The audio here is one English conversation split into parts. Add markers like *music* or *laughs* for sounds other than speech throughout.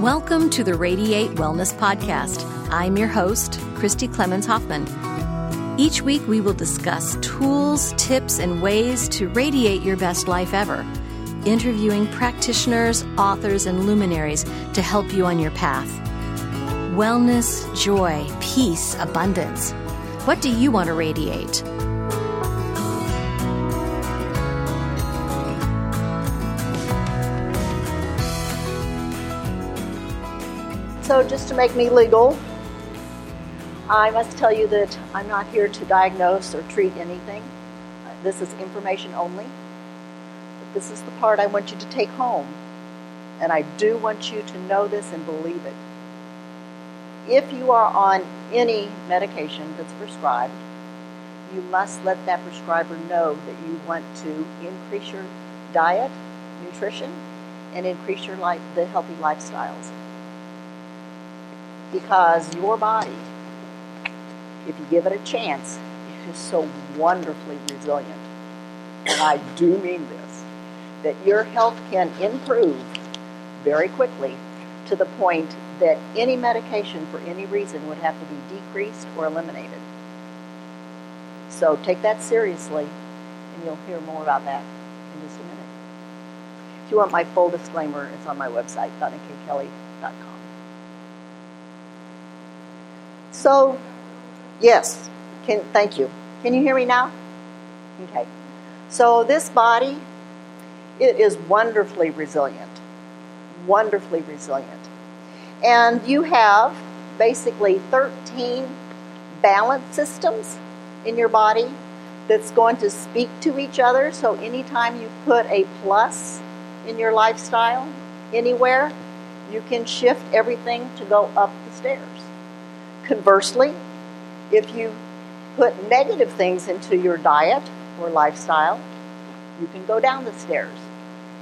Welcome to the Radiate Wellness Podcast. I'm your host, Christy Clemens Hoffman. Each week, we will discuss tools, tips, and ways to radiate your best life ever, interviewing practitioners, authors, and luminaries to help you on your path. Wellness, joy, peace, abundance. What do you want to radiate? So, just to make me legal, I must tell you that I'm not here to diagnose or treat anything. This is information only. But this is the part I want you to take home. And I do want you to know this and believe it. If you are on any medication that's prescribed, you must let that prescriber know that you want to increase your diet, nutrition, and increase your life, the healthy lifestyles because your body, if you give it a chance, is so wonderfully resilient. And I do mean this that your health can improve very quickly to the point that any medication for any reason would have to be decreased or eliminated. So take that seriously, and you'll hear more about that in just a minute. If you want my full disclaimer, it's on my website, donnikkelly.com. So, yes, can thank you. Can you hear me now? Okay. So this body, it is wonderfully resilient, wonderfully resilient, and you have basically 13 balance systems in your body that's going to speak to each other. So anytime you put a plus in your lifestyle anywhere, you can shift everything to go up the stairs. Conversely, if you put negative things into your diet or lifestyle, you can go down the stairs.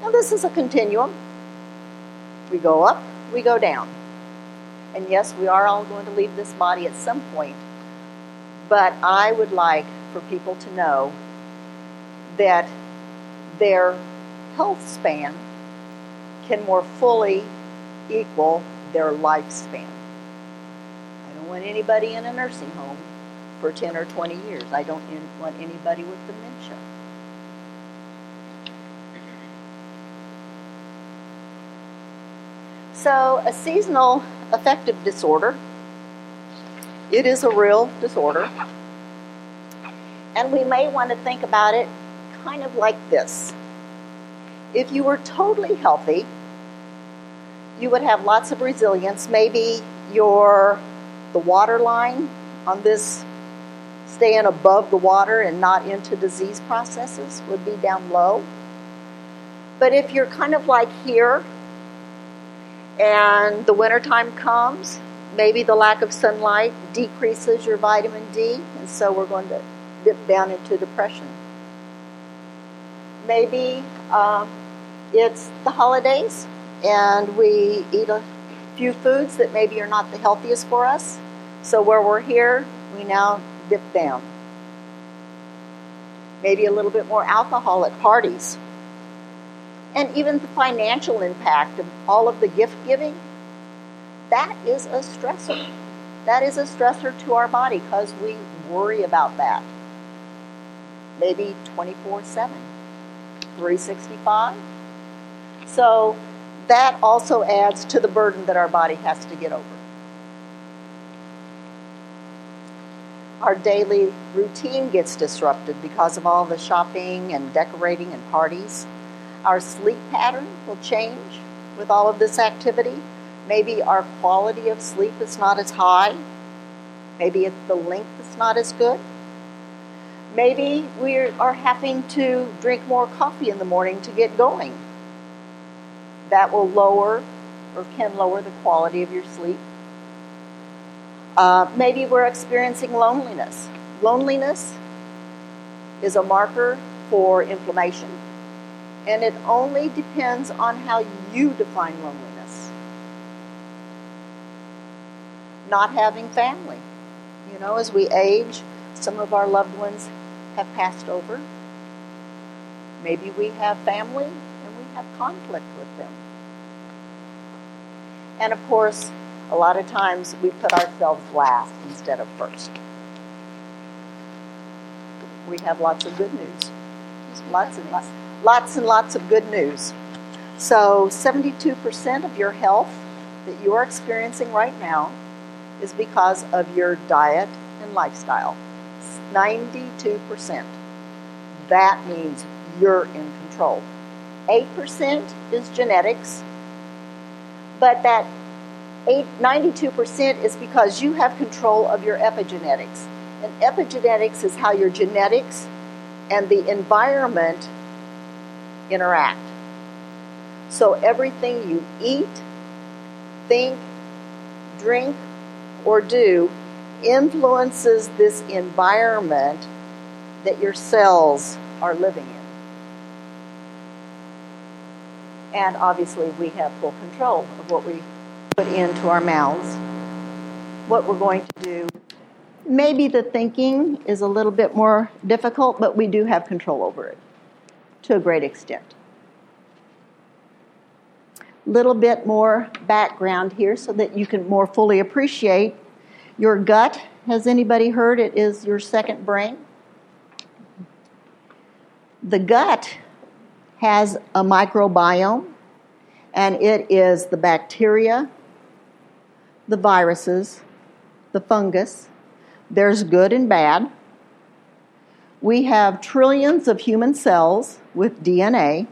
Now, this is a continuum. We go up, we go down. And yes, we are all going to leave this body at some point. But I would like for people to know that their health span can more fully equal their lifespan anybody in a nursing home for 10 or 20 years. I don't want anybody with dementia. So, a seasonal affective disorder, it is a real disorder. And we may want to think about it kind of like this. If you were totally healthy, you would have lots of resilience. Maybe your the water line on this staying above the water and not into disease processes would be down low. But if you're kind of like here and the wintertime comes, maybe the lack of sunlight decreases your vitamin D, and so we're going to dip down into depression. Maybe uh, it's the holidays and we eat a few foods that maybe are not the healthiest for us, so where we're here, we now dip down. Maybe a little bit more alcohol at parties. and even the financial impact of all of the gift giving, that is a stressor. That is a stressor to our body because we worry about that. Maybe 24 7, 365. So that also adds to the burden that our body has to get over. Our daily routine gets disrupted because of all the shopping and decorating and parties. Our sleep pattern will change with all of this activity. Maybe our quality of sleep is not as high. Maybe the length is not as good. Maybe we are having to drink more coffee in the morning to get going. That will lower or can lower the quality of your sleep. Uh, maybe we're experiencing loneliness. Loneliness is a marker for inflammation, and it only depends on how you define loneliness. Not having family. You know, as we age, some of our loved ones have passed over. Maybe we have family and we have conflict with them. And of course, a lot of times we put ourselves last instead of first. We have lots of good news. Lots and lots, lots and lots of good news. So, 72% of your health that you are experiencing right now is because of your diet and lifestyle. 92%. That means you're in control. 8% is genetics, but that 8, 92% is because you have control of your epigenetics. And epigenetics is how your genetics and the environment interact. So everything you eat, think, drink, or do influences this environment that your cells are living in. And obviously, we have full control of what we put into our mouths, what we're going to do. Maybe the thinking is a little bit more difficult, but we do have control over it to a great extent. Little bit more background here so that you can more fully appreciate your gut. Has anybody heard it is your second brain? The gut has a microbiome, and it is the bacteria, the viruses, the fungus. There's good and bad. We have trillions of human cells with DNA.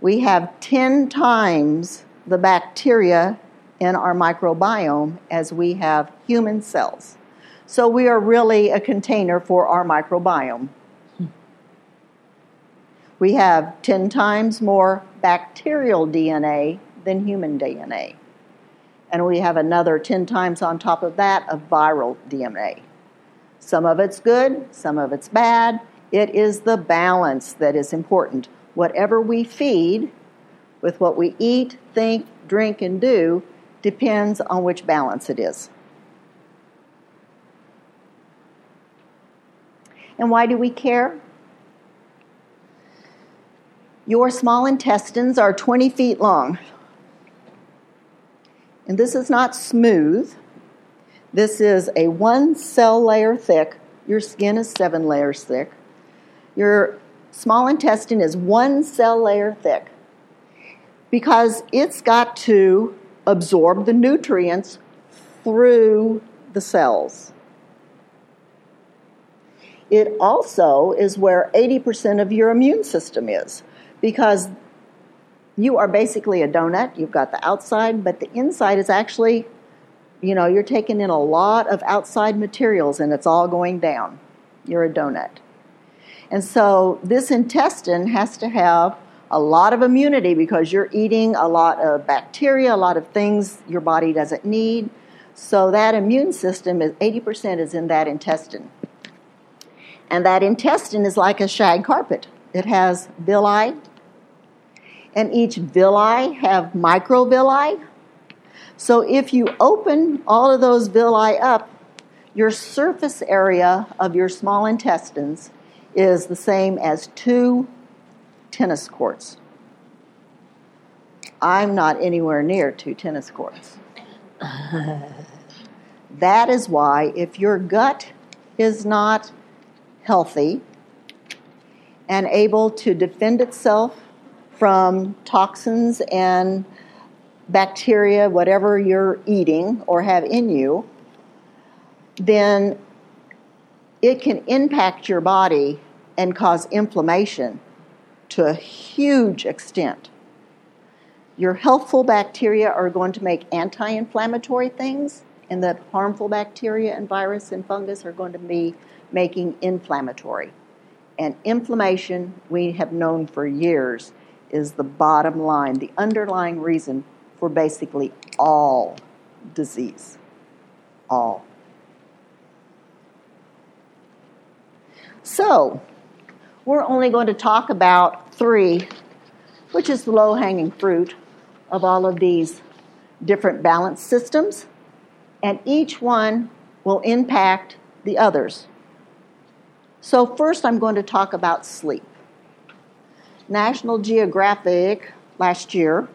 We have 10 times the bacteria in our microbiome as we have human cells. So we are really a container for our microbiome. We have 10 times more bacterial DNA than human DNA and we have another 10 times on top of that of viral DNA. Some of it's good, some of it's bad. It is the balance that is important. Whatever we feed with what we eat, think, drink, and do depends on which balance it is. And why do we care? Your small intestines are 20 feet long. And this is not smooth. This is a one cell layer thick. Your skin is seven layers thick. Your small intestine is one cell layer thick because it's got to absorb the nutrients through the cells. It also is where 80% of your immune system is because you are basically a donut. You've got the outside, but the inside is actually, you know, you're taking in a lot of outside materials and it's all going down. You're a donut. And so this intestine has to have a lot of immunity because you're eating a lot of bacteria, a lot of things your body doesn't need. So that immune system is 80% is in that intestine. And that intestine is like a shag carpet. It has villi, and each villi have microvilli. So if you open all of those villi up, your surface area of your small intestines is the same as two tennis courts. I'm not anywhere near two tennis courts. *laughs* that is why, if your gut is not healthy and able to defend itself from toxins and bacteria, whatever you're eating or have in you, then it can impact your body and cause inflammation to a huge extent. Your healthful bacteria are going to make anti inflammatory things, and the harmful bacteria and virus and fungus are going to be making inflammatory. And inflammation, we have known for years, is the bottom line, the underlying reason for basically all disease. All. So, we're only going to talk about three, which is the low hanging fruit of all of these different balance systems, and each one will impact the others. So, first, I'm going to talk about sleep. National Geographic last year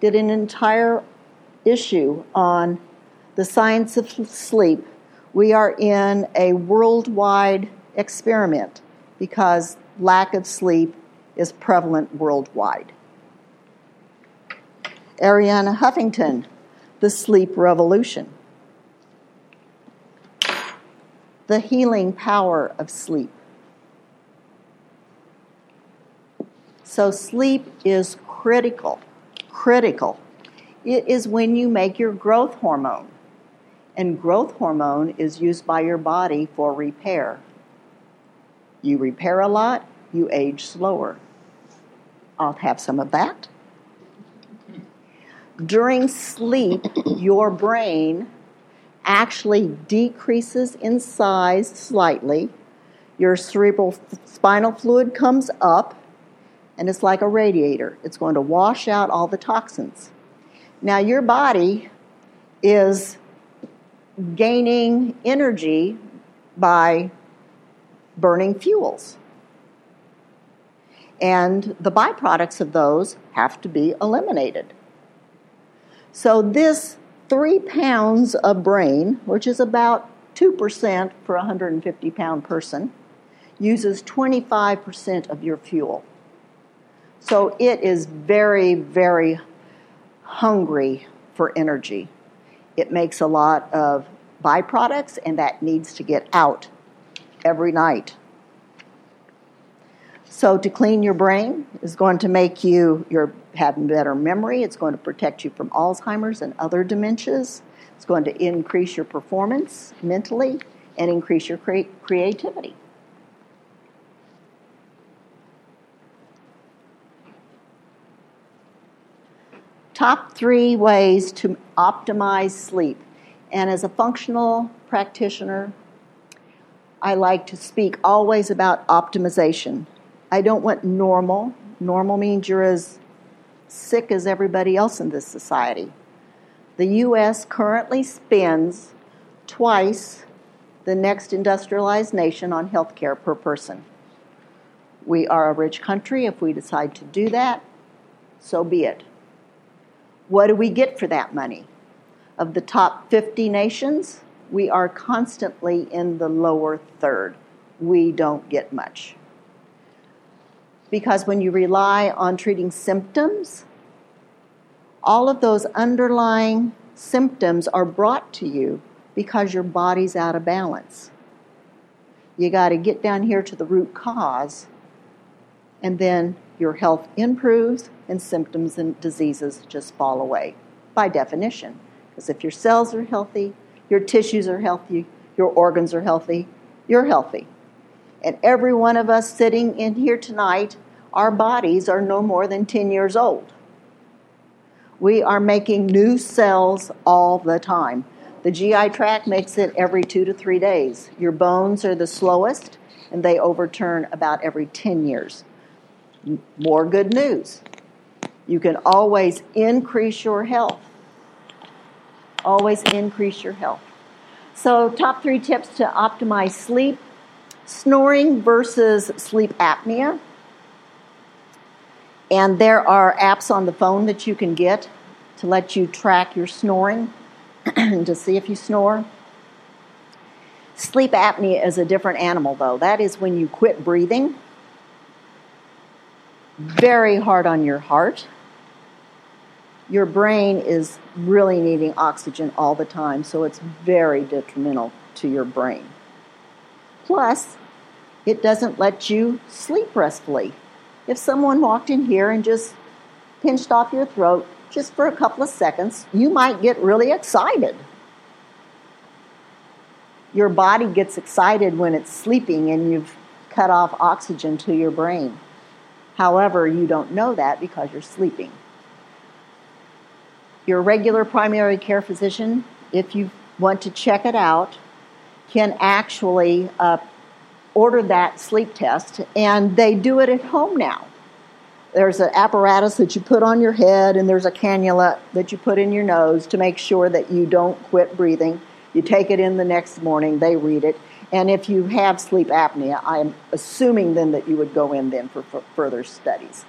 did an entire issue on the science of sleep. We are in a worldwide experiment because lack of sleep is prevalent worldwide. Arianna Huffington, The Sleep Revolution. The Healing Power of Sleep. So, sleep is critical, critical. It is when you make your growth hormone, and growth hormone is used by your body for repair. You repair a lot, you age slower. I'll have some of that. During sleep, your brain actually decreases in size slightly. Your cerebral spinal fluid comes up, and it's like a radiator. It's going to wash out all the toxins. Now, your body is gaining energy by burning fuels. And the byproducts of those have to be eliminated. So, this three pounds of brain, which is about 2% for a 150 pound person, uses 25% of your fuel. So, it is very, very hungry for energy. It makes a lot of byproducts, and that needs to get out every night. So to clean your brain is going to make you your have better memory. It's going to protect you from Alzheimer's and other dementias. It's going to increase your performance mentally and increase your cre- creativity. Top three ways to optimize sleep. And as a functional practitioner, I like to speak always about optimization. I don't want normal. Normal means you're as sick as everybody else in this society. The U.S. currently spends twice the next industrialized nation on health care per person. We are a rich country. If we decide to do that, so be it. What do we get for that money? Of the top 50 nations, we are constantly in the lower third. We don't get much. Because when you rely on treating symptoms, all of those underlying symptoms are brought to you because your body's out of balance. You got to get down here to the root cause, and then your health improves and symptoms and diseases just fall away by definition. Because if your cells are healthy, your tissues are healthy, your organs are healthy, you're healthy. And every one of us sitting in here tonight, our bodies are no more than 10 years old. We are making new cells all the time. The GI tract makes it every two to three days. Your bones are the slowest, and they overturn about every 10 years. More good news. You can always increase your health always increase your health. So, top three tips to optimize sleep snoring versus sleep apnea. And there are apps on the phone that you can get to let you track your snoring *clears throat* to see if you snore. Sleep apnea is a different animal, though. That is when you quit breathing. Very hard on your heart. Your brain is really needing oxygen all the time, so it's very detrimental to your brain. Plus, it doesn't let you sleep restfully. If someone walked in here and just pinched off your throat just for a couple of seconds, you might get really excited. Your body gets excited when it's sleeping and you've cut off oxygen to your brain. However, you don't know that because you're sleeping. Your regular primary care physician, if you want to check it out, can actually uh, order that sleep test, and they do it at home now. There's an apparatus that you put on your head, and there's a cannula that you put in your nose to make sure that you don't quit breathing. You take it in the next morning, they read it, and if you have sleep apnea, I'm assuming then that you would go in then for, for further studies.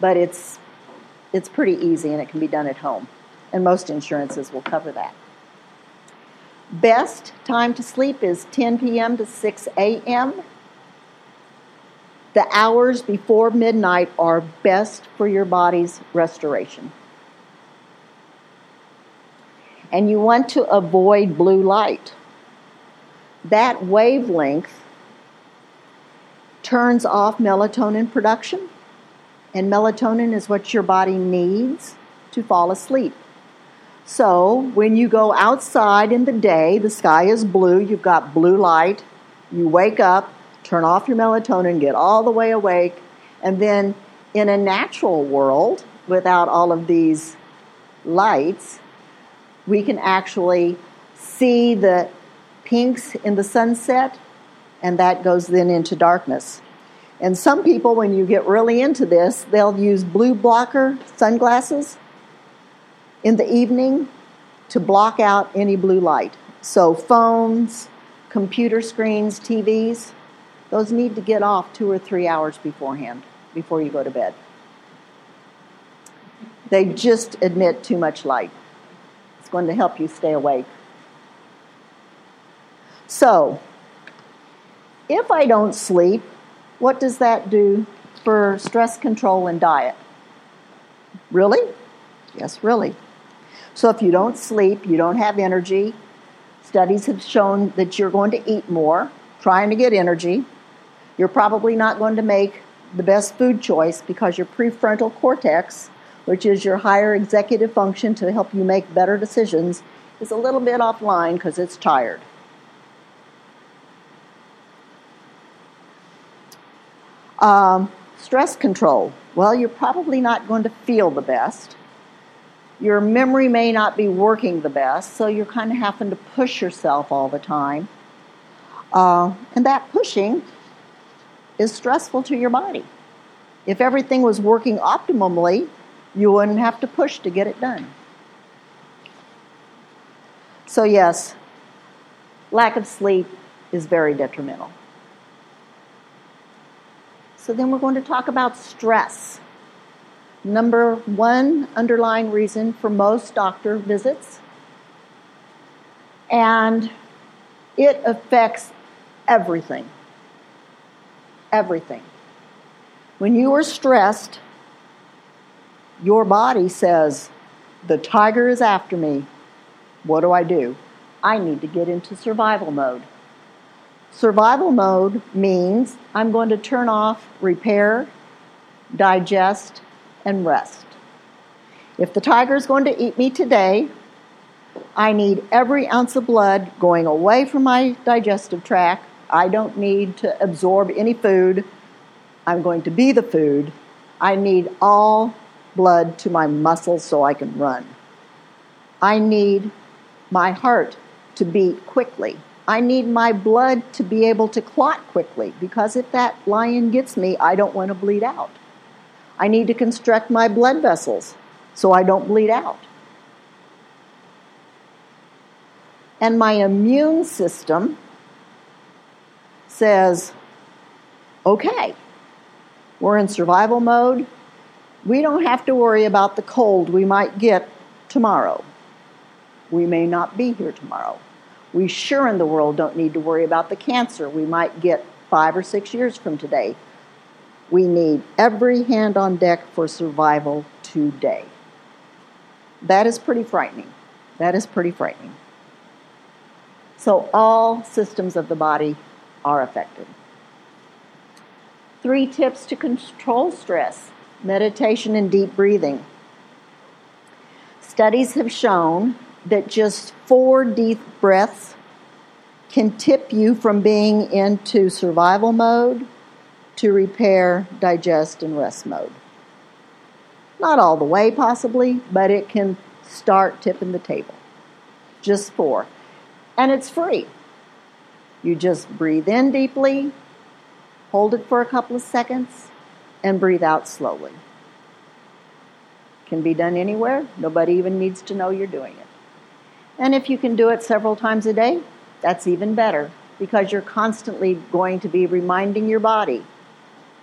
But it's it's pretty easy and it can be done at home, and most insurances will cover that. Best time to sleep is 10 p.m. to 6 a.m. The hours before midnight are best for your body's restoration. And you want to avoid blue light. That wavelength turns off melatonin production, and melatonin is what your body needs to fall asleep. So, when you go outside in the day, the sky is blue, you've got blue light, you wake up, turn off your melatonin, get all the way awake, and then in a natural world, without all of these lights, we can actually see the pinks in the sunset, and that goes then into darkness. And some people, when you get really into this, they'll use blue blocker sunglasses in the evening to block out any blue light. So, phones, computer screens, TVs, those need to get off two or three hours beforehand, before you go to bed. They just emit too much light. It's going to help you stay awake. So, if I don't sleep, what does that do for stress control and diet? Really? Yes, really. So if you don't sleep, you don't have energy. Studies have shown that you're going to eat more, trying to get energy. You're probably not going to make the best food choice because your prefrontal cortex, which is your higher executive function to help you make better decisions, is a little bit offline because it's tired. Um, stress control. Well, you're probably not going to feel the best your memory may not be working the best, so you're kind of having to push yourself all the time. Uh, and that pushing is stressful to your body. If everything was working optimally, you wouldn't have to push to get it done. So, yes, lack of sleep is very detrimental. So, then we're going to talk about stress number one underlying reason for most doctor visits. And it affects everything. Everything. When you are stressed, your body says, The tiger is after me. What do I do? I need to get into survival mode. Survival mode means I'm going to turn off repair, digest, and rest. If the tiger is going to eat me today, I need every ounce of blood going away from my digestive tract. I don't need to absorb any food. I'm going to be the food. I need all blood to my muscles so I can run. I need my heart to beat quickly. I need my blood to be able to clot quickly because if that lion gets me, I don't want to bleed out. I need to constrict my blood vessels so I don't bleed out. And my immune system says, okay, we're in survival mode. We don't have to worry about the cold we might get tomorrow. We may not be here tomorrow. We sure in the world don't need to worry about the cancer we might get five or six years from today. We need every hand on deck for survival today. That is pretty frightening. That is pretty frightening. So, all systems of the body are affected. Three tips to control stress meditation and deep breathing. Studies have shown that just four deep breaths can tip you from being into survival mode to repair, digest, and rest mode. Not all the way, possibly, but it can start tipping the table. Just four. And it's free. You just breathe in deeply, hold it for a couple of seconds, and breathe out slowly. Can be done anywhere. Nobody even needs to know you're doing it. And if you can do it several times a day, that's even better because you're constantly going to be reminding your body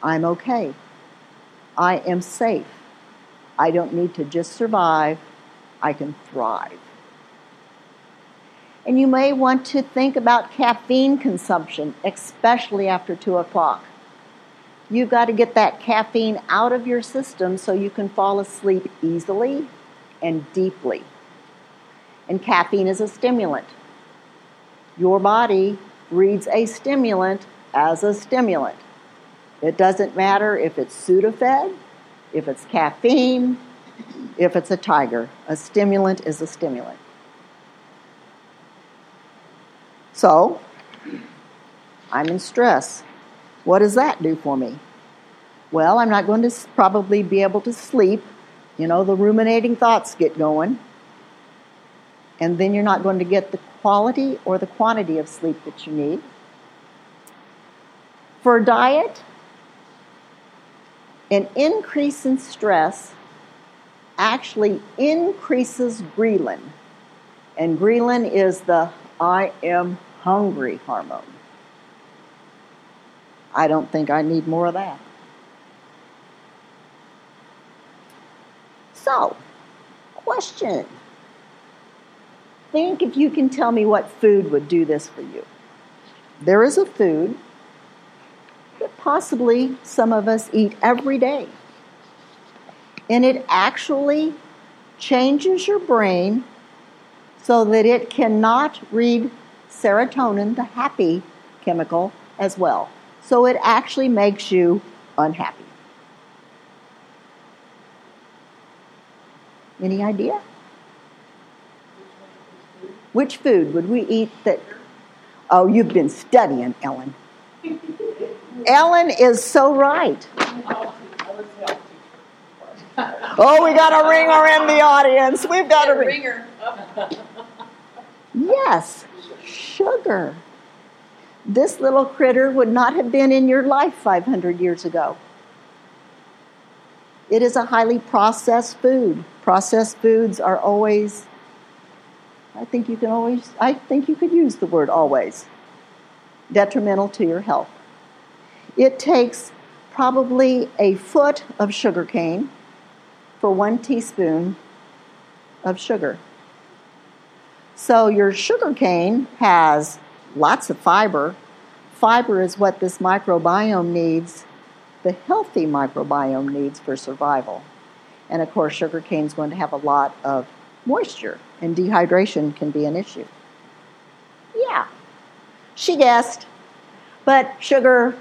I'm okay. I am safe. I don't need to just survive, I can thrive. And you may want to think about caffeine consumption, especially after 2 o'clock. You've got to get that caffeine out of your system so you can fall asleep easily and deeply. And caffeine is a stimulant. Your body reads a stimulant as a stimulant. It doesn't matter if it's Sudafed, if it's caffeine, if it's a tiger. A stimulant is a stimulant. So, I'm in stress. What does that do for me? Well, I'm not going to probably be able to sleep. You know, the ruminating thoughts get going. And then you're not going to get the quality or the quantity of sleep that you need. For diet, an increase in stress actually increases ghrelin. And ghrelin is the I am hungry hormone. I don't think I need more of that. So, question. Think if you can tell me what food would do this for you. There is a food that possibly some of us eat every day. And it actually changes your brain so that it cannot read serotonin, the happy chemical, as well. So it actually makes you unhappy. Any idea? Which food would we eat that? Oh, you've been studying, Ellen. Ellen is so right. Oh, we got a ringer in the audience. We've got a ringer. Yes, sugar. This little critter would not have been in your life 500 years ago. It is a highly processed food. Processed foods are always, I think you can always, I think you could use the word always, detrimental to your health. It takes probably a foot of sugar cane for one teaspoon of sugar. So your sugar cane has lots of fiber. Fiber is what this microbiome needs, the healthy microbiome needs for survival. And of course, sugar cane is going to have a lot of moisture, and dehydration can be an issue. Yeah, she guessed. But sugar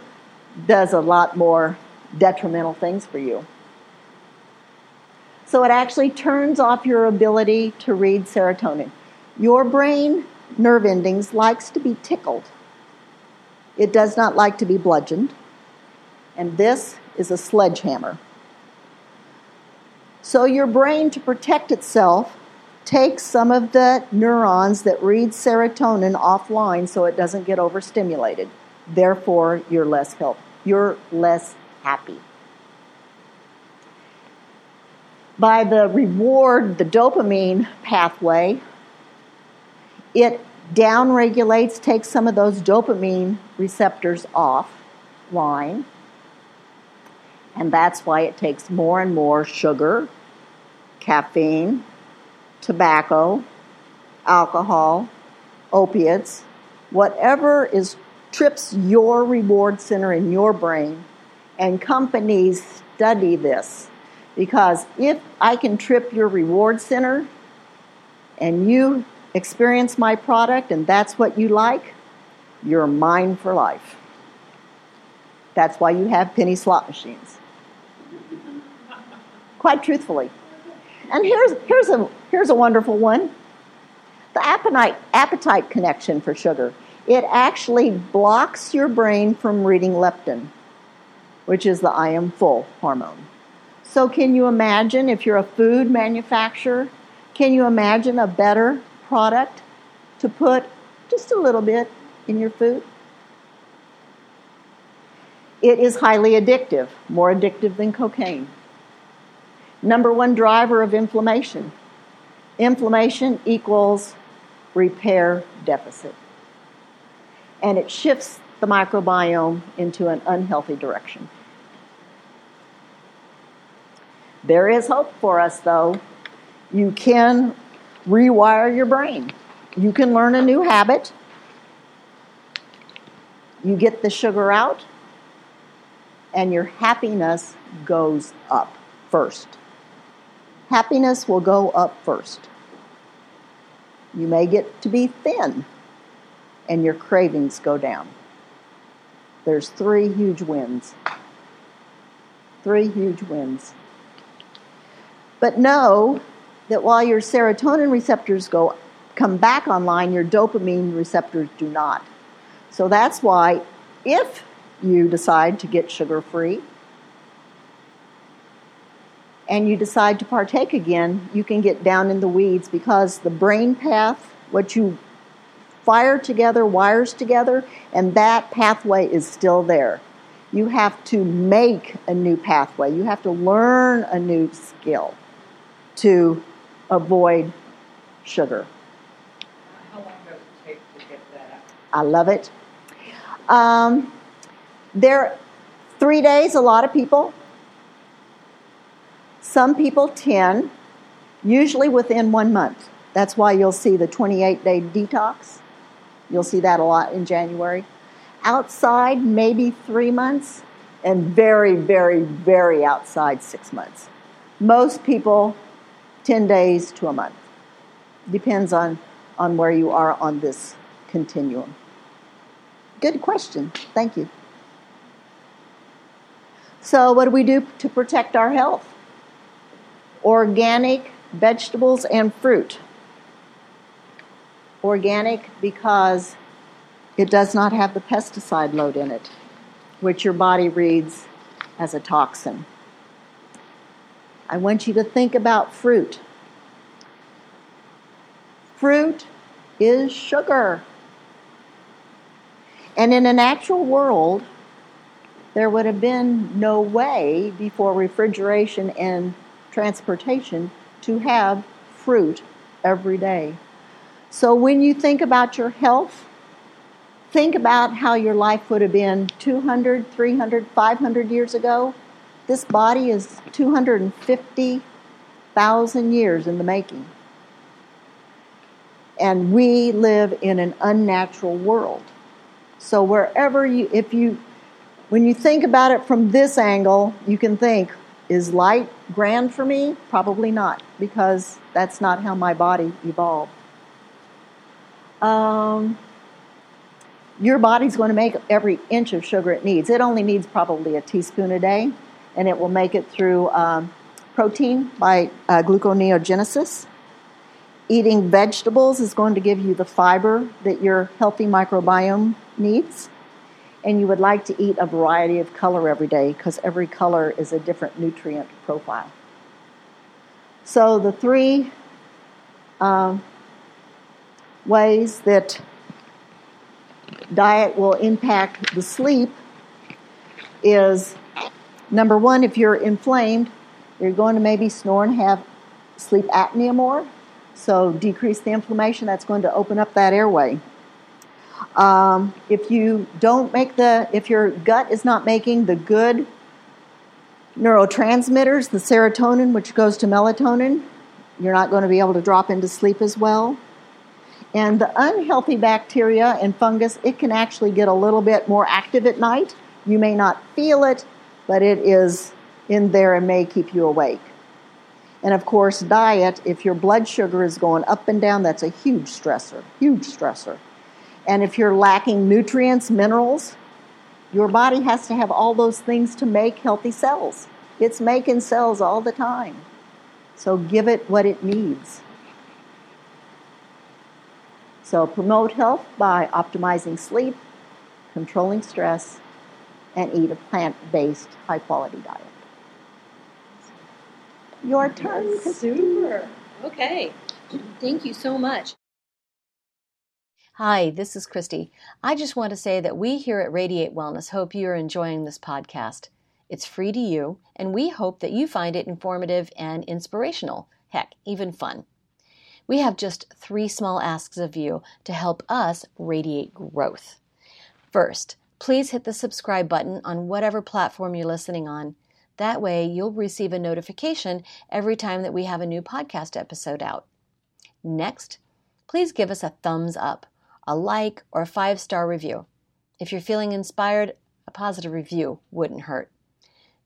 does a lot more detrimental things for you. So it actually turns off your ability to read serotonin. Your brain nerve endings likes to be tickled. It does not like to be bludgeoned. And this is a sledgehammer. So your brain to protect itself takes some of the neurons that read serotonin offline so it doesn't get overstimulated. Therefore, you're less healthy you're less happy. By the reward, the dopamine pathway, it downregulates, takes some of those dopamine receptors offline. And that's why it takes more and more sugar, caffeine, tobacco, alcohol, opiates, whatever is trips your reward center in your brain. And companies study this because if I can trip your reward center and you experience my product and that's what you like, you're mine for life. That's why you have penny slot machines. Quite truthfully. And here's, here's, a, here's a wonderful one the appetite, appetite connection for sugar. It actually blocks your brain from reading leptin, which is the I am full hormone. So, can you imagine if you're a food manufacturer, can you imagine a better product to put just a little bit in your food? It is highly addictive, more addictive than cocaine. Number one driver of inflammation. Inflammation equals repair deficit. And it shifts the microbiome into an unhealthy direction. There is hope for us, though. You can rewire your brain. You can learn a new habit. You get the sugar out, and your happiness goes up first. Happiness will go up first. You may get to be thin, and your cravings go down. There's three huge wins. Three huge wins. But know that while your serotonin receptors go come back online, your dopamine receptors do not. So that's why if you decide to get sugar free and you decide to partake again, you can get down in the weeds because the brain path, what you fire together, wires together, and that pathway is still there. You have to make a new pathway. You have to learn a new skill to avoid sugar. How long does it take to get that? I love it. Um, there, three days, a lot of people. Some people 10, usually within one month. That's why you'll see the 28 day detox. You'll see that a lot in January. Outside, maybe three months, and very, very, very outside, six months. Most people 10 days to a month. Depends on, on where you are on this continuum. Good question. Thank you. So, what do we do to protect our health? Organic vegetables and fruit. Organic because it does not have the pesticide load in it, which your body reads as a toxin. I want you to think about fruit. Fruit is sugar. And in a natural world, there would have been no way before refrigeration and transportation to have fruit every day. So when you think about your health, think about how your life would have been 200, 300, 500 years ago this body is 250,000 years in the making. And we live in an unnatural world. So wherever you, if you, when you think about it from this angle, you can think, is light grand for me? Probably not, because that's not how my body evolved. Um, your body's going to make every inch of sugar it needs. It only needs probably a teaspoon a day and it will make it through um, protein by uh, gluconeogenesis. Eating vegetables is going to give you the fiber that your healthy microbiome needs. And you would like to eat a variety of color every day because every color is a different nutrient profile. So, the three um, ways that diet will impact the sleep is Number one, if you're inflamed, you're going to maybe snore and have sleep apnea more. So decrease the inflammation. That's going to open up that airway. Um, if you don't make the, if your gut is not making the good Neurotransmitters, the serotonin, which goes to melatonin, you're not going to be able to drop into sleep as well. And the unhealthy bacteria and fungus, it can actually get a little bit more active at night. You may not feel it, but it is in there and may keep you awake. And of course, diet, if your blood sugar is going up and down, that's a huge stressor, huge stressor. And if you're lacking nutrients, minerals, your body has to have all those things to make healthy cells. It's making cells all the time. So give it what it needs. So promote health by optimizing sleep, controlling stress, and eat a plant based, high quality diet. Your turn. Super. Okay. Thank you so much. Hi, this is Christy. I just want to say that we here at Radiate Wellness hope you're enjoying this podcast. It's free to you, and we hope that you find it informative and inspirational. Heck, even fun. We have just three small asks of you to help us radiate growth. First, please hit the subscribe button on whatever platform you're listening on. That way, you'll receive a notification every time that we have a new podcast episode out. Next, please give us a thumbs up a like, or a five star review. If you're feeling inspired, a positive review wouldn't hurt.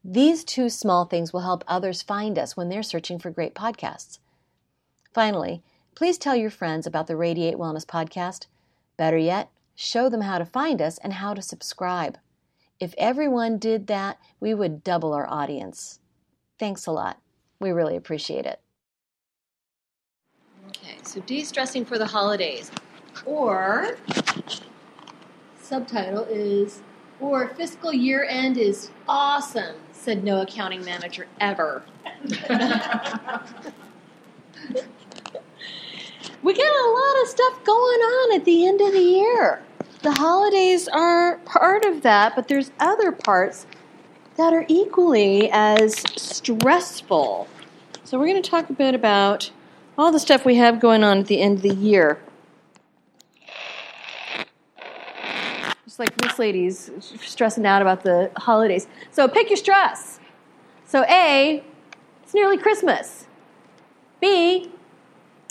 These two small things will help others find us when they're searching for great podcasts. Finally, please tell your friends about the Radiate Wellness podcast. Better yet, show them how to find us and how to subscribe. If everyone did that, we would double our audience. Thanks a lot. We really appreciate it. Okay, so de stressing for the holidays. Or, subtitle is, or fiscal year end is awesome, said no accounting manager ever. *laughs* we get a lot of stuff going on at the end of the year. The holidays are part of that, but there's other parts that are equally as stressful. So, we're going to talk a bit about all the stuff we have going on at the end of the year. Just like this lady's stressing out about the holidays. So pick your stress. So A, it's nearly Christmas. B,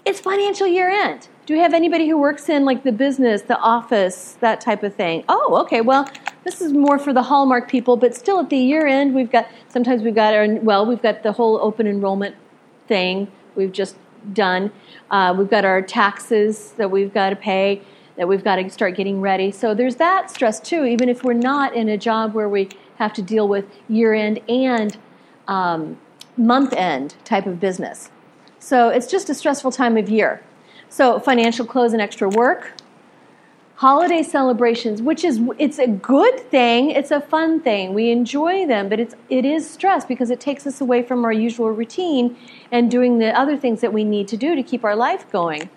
it's financial year end. Do we have anybody who works in like the business, the office, that type of thing? Oh, okay. Well, this is more for the Hallmark people, but still at the year end, we've got sometimes we've got our well, we've got the whole open enrollment thing we've just done. Uh, we've got our taxes that we've got to pay that we've got to start getting ready. So there's that stress too, even if we're not in a job where we have to deal with year end and um, month end type of business. So it's just a stressful time of year. So financial close and extra work, holiday celebrations, which is it's a good thing, it's a fun thing. We enjoy them, but it's it is stress because it takes us away from our usual routine and doing the other things that we need to do to keep our life going.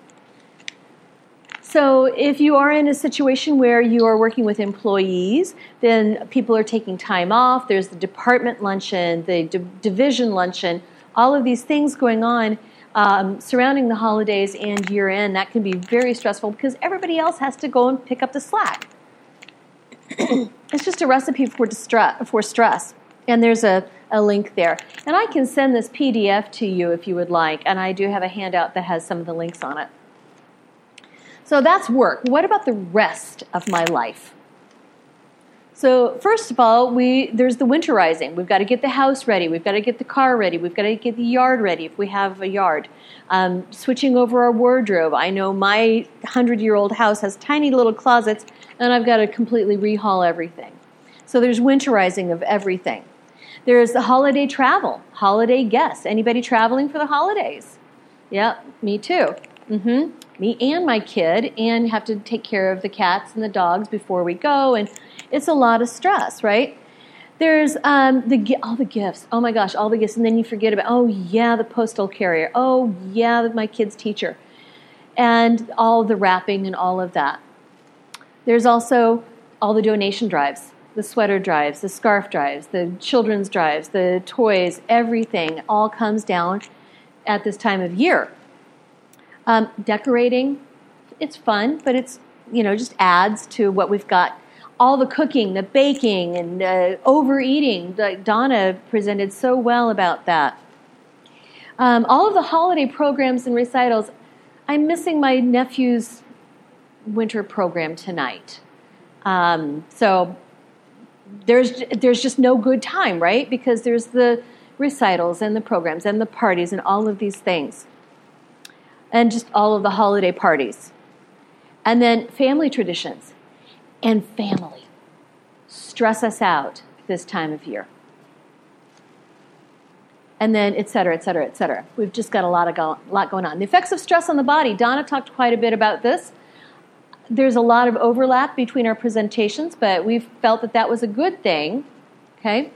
So, if you are in a situation where you are working with employees, then people are taking time off. There's the department luncheon, the d- division luncheon, all of these things going on um, surrounding the holidays and year end. That can be very stressful because everybody else has to go and pick up the slack. *clears throat* it's just a recipe for, distress, for stress. And there's a, a link there. And I can send this PDF to you if you would like. And I do have a handout that has some of the links on it. So that's work. What about the rest of my life? So first of all, we there's the winterizing. We've got to get the house ready. We've got to get the car ready. We've got to get the yard ready if we have a yard. Um, switching over our wardrobe. I know my hundred-year-old house has tiny little closets, and I've got to completely rehaul everything. So there's winterizing of everything. There's the holiday travel, holiday guests. Anybody traveling for the holidays? Yep, me too. Mm-hmm me and my kid and have to take care of the cats and the dogs before we go and it's a lot of stress right? There's um, the all the gifts. Oh my gosh all the gifts. And then you forget about oh yeah the postal carrier. Oh yeah my kid's teacher. And all the wrapping and all of that. There's also all the donation drives the sweater drives the scarf drives the children's drives the toys everything all comes down at this time of year um, decorating, it's fun, but it's you know just adds to what we've got all the cooking, the baking, and overeating. Like Donna presented so well about that. Um, all of the holiday programs and recitals. I'm missing my nephew's winter program tonight. Um, so there's there's just no good time, right? Because there's the recitals and the programs and the parties and all of these things. And just all of the holiday parties. And then family traditions and family stress us out this time of year. And then, et cetera, et cetera, et cetera. We've just got a lot, of go- lot going on. The effects of stress on the body. Donna talked quite a bit about this. There's a lot of overlap between our presentations, but we've felt that that was a good thing. Okay?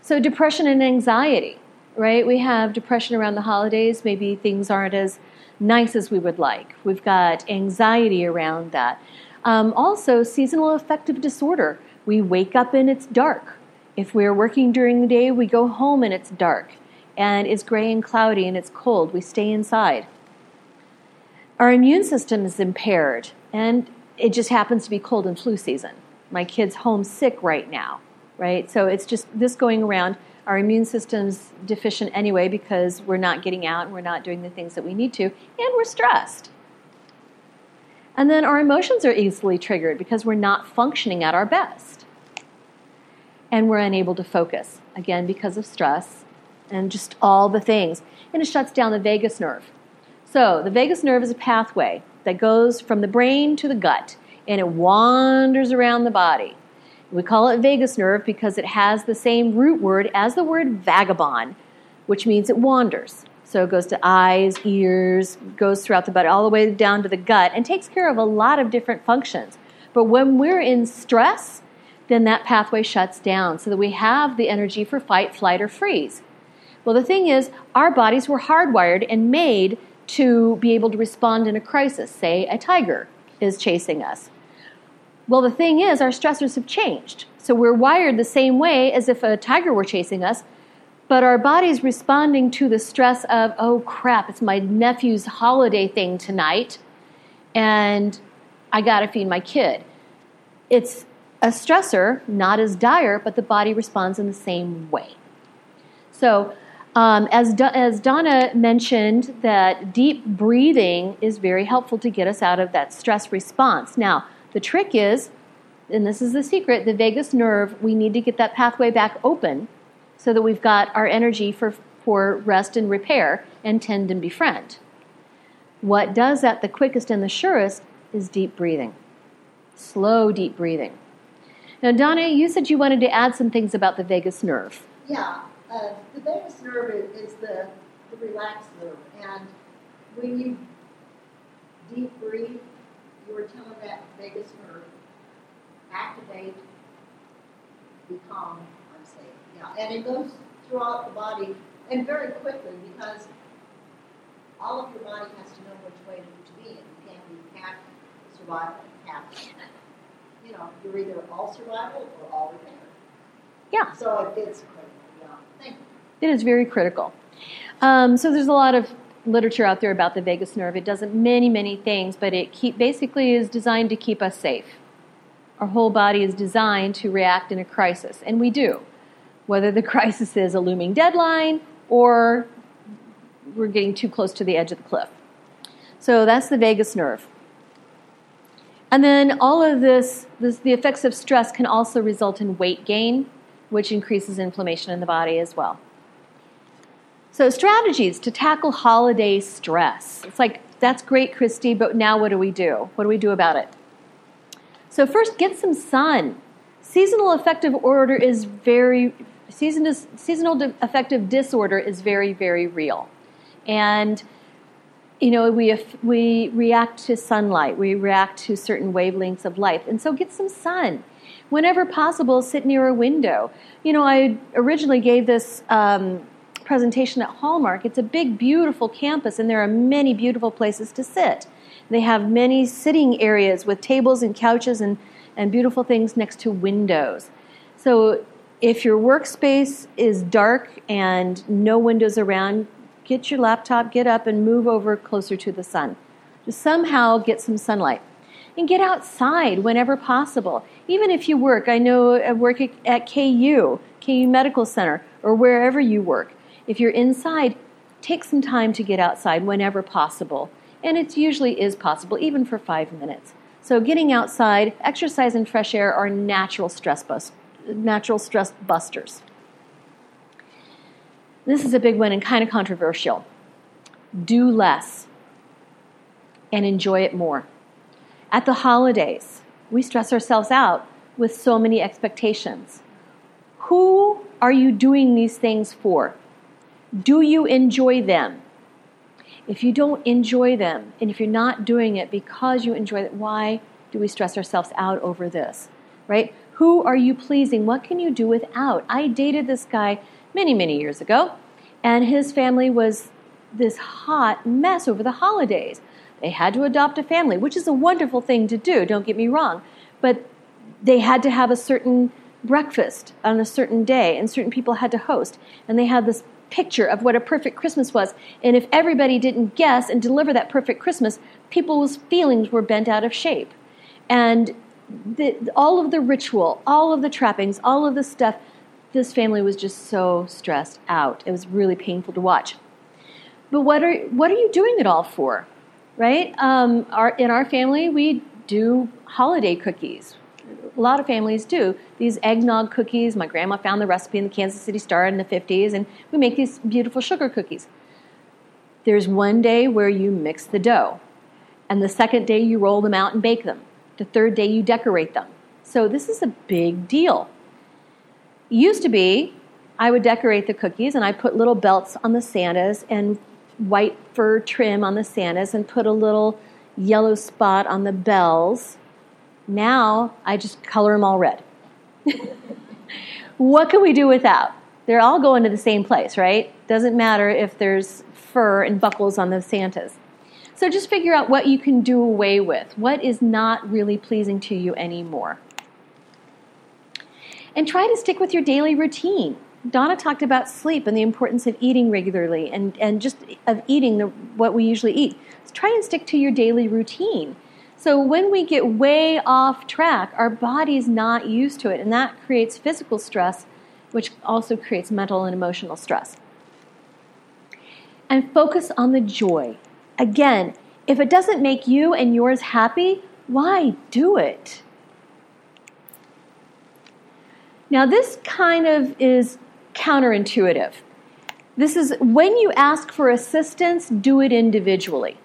So, depression and anxiety, right? We have depression around the holidays. Maybe things aren't as nice as we would like. We've got anxiety around that. Um, also, seasonal affective disorder. We wake up and it's dark. If we're working during the day, we go home and it's dark and it's gray and cloudy and it's cold. We stay inside. Our immune system is impaired and it just happens to be cold and flu season. My kid's homesick right now, right? So it's just this going around. Our immune system's deficient anyway because we're not getting out and we're not doing the things that we need to, and we're stressed. And then our emotions are easily triggered because we're not functioning at our best. And we're unable to focus, again, because of stress and just all the things. And it shuts down the vagus nerve. So, the vagus nerve is a pathway that goes from the brain to the gut and it wanders around the body. We call it vagus nerve because it has the same root word as the word vagabond, which means it wanders. So it goes to eyes, ears, goes throughout the body, all the way down to the gut, and takes care of a lot of different functions. But when we're in stress, then that pathway shuts down so that we have the energy for fight, flight, or freeze. Well, the thing is, our bodies were hardwired and made to be able to respond in a crisis. Say a tiger is chasing us. Well, the thing is, our stressors have changed. So we're wired the same way as if a tiger were chasing us, but our body's responding to the stress of, oh crap, it's my nephew's holiday thing tonight, and I gotta feed my kid. It's a stressor, not as dire, but the body responds in the same way. So, um, as, as Donna mentioned, that deep breathing is very helpful to get us out of that stress response. Now, the trick is, and this is the secret, the vagus nerve, we need to get that pathway back open so that we've got our energy for, for rest and repair and tend and befriend. What does that the quickest and the surest is deep breathing. Slow, deep breathing. Now, Donna, you said you wanted to add some things about the vagus nerve. Yeah, uh, the vagus nerve is, the, the relaxed nerve, and when you deep breathe, you are telling that vagus nerve, activate, be calm, I'm safe. Yeah, and it goes throughout the body and very quickly because all of your body has to know which way to be in. You can't be half survival, half, you know, you're either all survival or all repair. Yeah. So it's critical. Yeah. Thank you. It is very critical. Um, so there's a lot of literature out there about the vagus nerve. It does many, many things, but it keep, basically is designed to keep us safe. Our whole body is designed to react in a crisis, and we do. Whether the *laughs* crisis is a looming deadline or we're getting too close to the edge of the cliff. So that's the vagus nerve. And then all of this, this, the effects of stress can also result in weight gain, which increases inflammation in the body as well. So, strategies to tackle holiday stress. It's like, that's great, Christy, but now what do we do? What do we do about it? So, first, get some sun. Seasonal affective order is very, seasonal affective disorder is very, very real. And you know, we, we react to sunlight, we react to certain wavelengths of light. And so get some sun. Whenever possible, sit near a window. You know, I originally gave this um, presentation at Hallmark. It's a big, beautiful campus, and there are many beautiful places to sit. They have many sitting areas with tables and couches and, and beautiful things next to windows. So if your workspace is dark and no windows around, get your laptop, get up, and move over closer to the sun. Just somehow get some sunlight. and get outside whenever possible. Even if you work, I know I work at KU, KU Medical Center, or wherever you work. If you're inside, take some time to get outside whenever possible. And it usually is possible, even for five minutes. So, getting outside, exercise, and fresh air are natural stress, bust, natural stress busters. This is a big one and kind of controversial. Do less and enjoy it more. At the holidays, we stress ourselves out with so many expectations. Who are you doing these things for? Do you enjoy them? If you don't enjoy them, and if you're not doing it because you enjoy it, why do we stress ourselves out over this? Right? Who are you pleasing? What can you do without? I dated this guy many, many years ago, and his family was this hot mess over the holidays. They had to adopt a family, which is a wonderful thing to do, don't get me wrong. But they had to have a certain breakfast on a certain day, and certain people had to host. And they had this picture of what a perfect Christmas was. And if everybody didn't guess and deliver that perfect Christmas, people's feelings were bent out of shape. And the, all of the ritual, all of the trappings, all of the stuff, this family was just so stressed out. It was really painful to watch. But what are, what are you doing it all for? right? Um, our, in our family, we do holiday cookies. A lot of families do. These eggnog cookies, my grandma found the recipe in the Kansas City Star in the 50s, and we make these beautiful sugar cookies. There's one day where you mix the dough, and the second day you roll them out and bake them. The third day you decorate them. So this is a big deal. It used to be I would decorate the cookies and I put little belts on the Santas and white fur trim on the Santas and put a little yellow spot on the bells. Now I just color them all red. *laughs* what can we do without? They're all going to the same place, right? Doesn't matter if there's fur and buckles on the Santas. So just figure out what you can do away with. What is not really pleasing to you anymore? And try to stick with your daily routine. Donna talked about sleep and the importance of eating regularly and, and just of eating the, what we usually eat. So try and stick to your daily routine. So when we get way off track, our body's not used to it, and that creates physical stress, which also creates mental and emotional stress. And focus on the joy. Again, if it doesn't make you and yours happy, why do it? Now, this kind of is counterintuitive. This is when you ask for assistance, do it individually.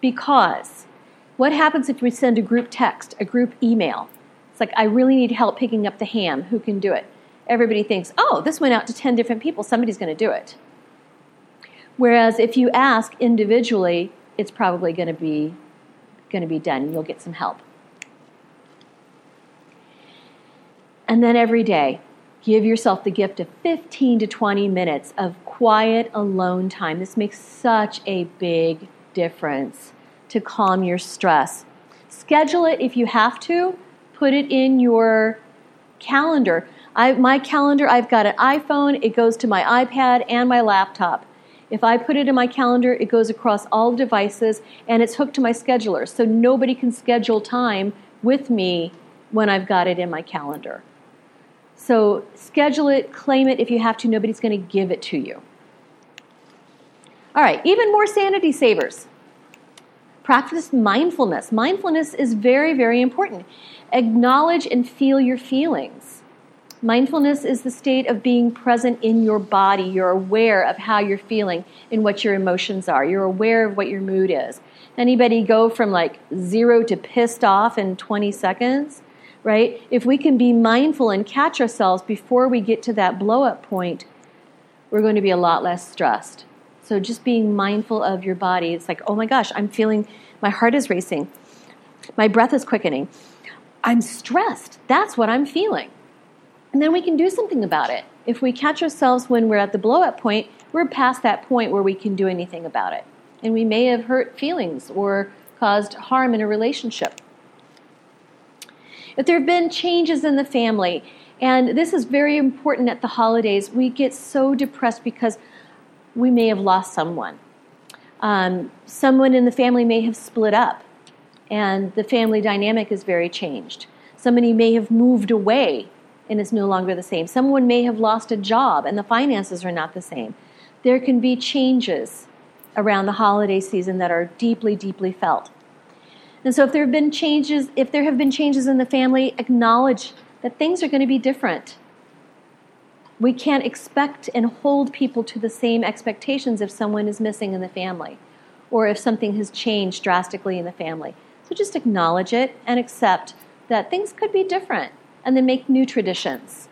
Because what happens if we send a group text, a group email? It's like, I really need help picking up the ham. Who can do it? Everybody thinks, oh, this went out to 10 different people. Somebody's going to do it. Whereas if you ask individually, it's probably going to be going to be done. You'll get some help. And then every day, Give yourself the gift of 15 to 20 minutes of quiet, alone time. This makes such a big difference to calm your stress. Schedule it if you have to, put it in your calendar. I, my calendar, I've got an iPhone, it goes to my iPad and my laptop. If I put it in my calendar, it goes across all devices and it's hooked to my scheduler. So nobody can schedule time with me when I've got it in my calendar. So schedule it, claim it if you have to. Nobody's going to give it to you. All right, even more sanity savers. Practice mindfulness. Mindfulness is very, very important. Acknowledge and feel your feelings. Mindfulness is the state of being present in your body. You're aware of how you're feeling and what your emotions are. You're aware of what your mood is. Anybody go from like zero to pissed off in 20 seconds? right? If we can be mindful and catch ourselves before we get to that blow up point, we're going to be a lot less stressed. So just being mindful of your body. It's like, oh my gosh, I'm feeling, my heart is racing, my breath is quickening. I'm stressed. That's what I'm feeling. And then we can do something about it. If we catch ourselves when we're at the blow up point, we're past that point where we can do anything about it. And we may have hurt feelings or caused harm in a relationship. If there have been changes in the family, and this is very important at the holidays, we get so depressed because we may have lost someone. Um, someone in the family may have split up, and the family dynamic is very changed. Somebody may have moved away and it's no longer the same. Someone may have lost a job and the finances are not the same. There can be changes around the holiday season that are deeply, deeply felt. And so if there have been changes, if there have been changes in the family, acknowledge that things are going to be different. We can't expect and hold people to the same expectations if someone is missing in the family or if something has changed drastically in the family. So just acknowledge it and accept that things could be different and then make new traditions.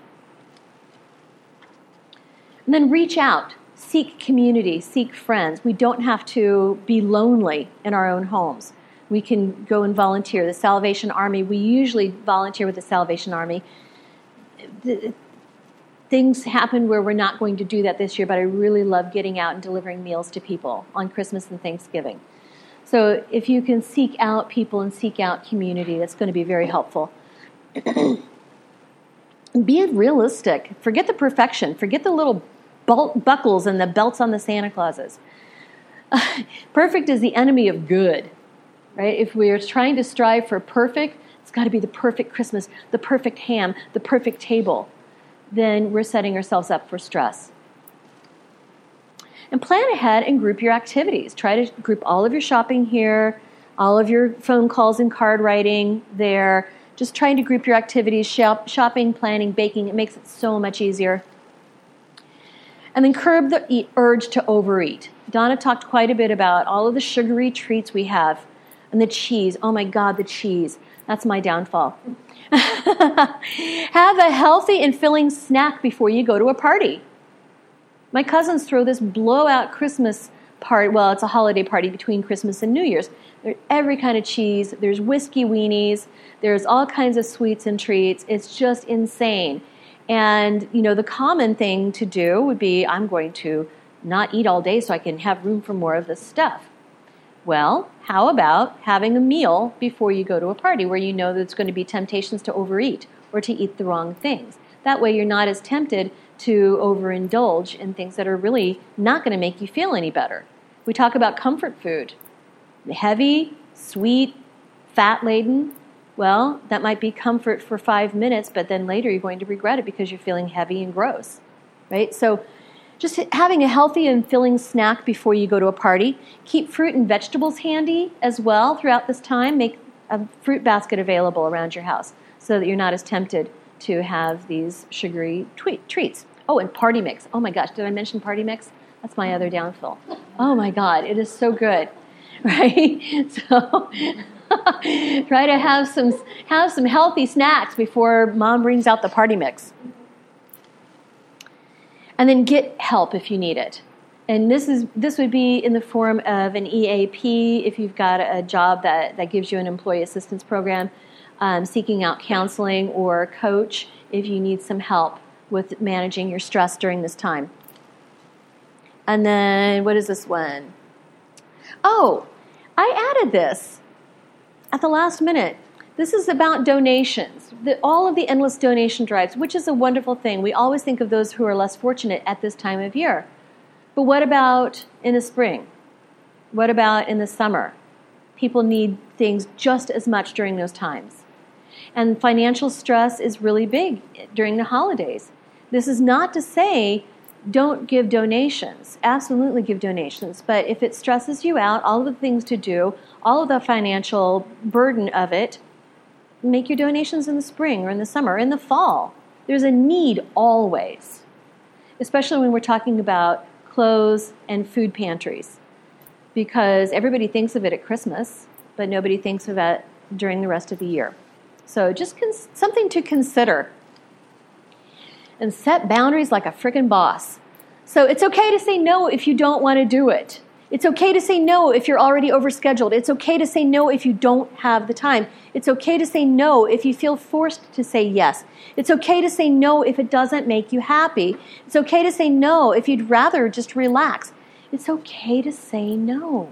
And then reach out, seek community, seek friends. We don't have to be lonely in our own homes. We can go and volunteer. The Salvation Army, we usually volunteer with the Salvation Army. Things happen where we're not going to do that this year, but I really love getting out and delivering meals to people on Christmas and Thanksgiving. So if you can seek out people and seek out community, that's going to be very helpful. *clears throat* be realistic. Forget the perfection. Forget the little buckles and the belts on the Santa Clauses. *laughs* perfect is the enemy of good, right? If we're trying to strive for perfect, it's got to be the perfect Christmas, the perfect ham, the perfect table. Then we're setting ourselves up for stress. And plan ahead and group your activities. Try to group all of your shopping here, all of your phone calls and card writing there just trying to group your activities, shop, shopping, planning, baking, it makes it so much easier. And then curb the eat, urge to overeat. Donna talked quite a bit about all of the sugary treats we have and the cheese. Oh my God, the cheese. That's my downfall. *laughs* have a healthy and filling snack before you go to a party. My cousins throw this blowout Christmas party. Well, it's a holiday party between Christmas and New Year's. There's every kind of cheese. There's whiskey weenies. There's all kinds of sweets and treats. It's just insane. And, you know, the common thing to do would be I'm going to not eat all day so I can have room for more of this stuff. Well, how about having a meal before you go to a party where you know there's going to be temptations to overeat or to eat the wrong things? That way you're not as tempted to overindulge in things that are really not going to make you feel any better. We talk about comfort food heavy, sweet, fat laden. Well, that might be comfort for five minutes, but then later you're going to regret it because you're feeling heavy and gross, right? So, just having a healthy and filling snack before you go to a party. Keep fruit and vegetables handy as well throughout this time. Make a fruit basket available around your house so that you're not as tempted to have these sugary tweet, treats. Oh, and party mix. Oh my gosh, did I mention party mix? That's my other downfall. Oh my God, it is so good, *laughs* right? *laughs* So *laughs* try to have some have some healthy snacks before mom brings out the party mix. And then get help if you need it. And this is this would be in the form of an EAP if you've got a job that, that gives you an employee assistance program, um, seeking out counseling or coach if you need some help with managing your stress during this time. And then what is this one? Oh, I added this at the last minute. This is about donations, the, all of the endless donation drives, which is a wonderful thing. We always think of those who are less fortunate at this time of year. But what about in the spring? What about in the summer? People need things just as much during those times. And financial stress is really big during the holidays. This is not to say don't give donations. Absolutely give donations. But if it stresses you out, all of the things to do, all of the financial burden of it, make your donations in the spring or in the summer or in the fall. There's a need always, especially when we're talking about clothes and food pantries, because everybody thinks of it at Christmas, but nobody thinks of it during the rest of the year. So just cons- something to consider and set boundaries like a friggin' boss. So it's okay to say no if you don't want to do it. It's okay to say no if you're already overscheduled. It's okay to say no if you don't have the time. It's okay to say no if you feel forced to say yes. It's okay to say no if it doesn't make you happy. It's okay to say no if you'd rather just relax. It's okay to say no.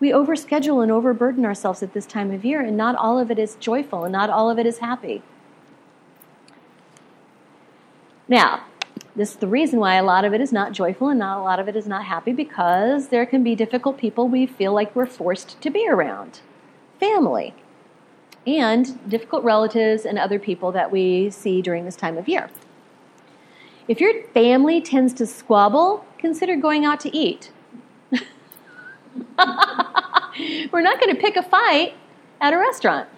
We overschedule and overburden ourselves at this time of year, and not all of it is joyful and not all of it is happy. Now, this is the reason why a lot of it is not joyful and not a lot of it is not happy because there can be difficult people we feel like we're forced to be around. family and difficult relatives and other people that we see during this time of year. If your family tends to squabble, consider going out to eat. *laughs* We're not going to pick a fight at a restaurant.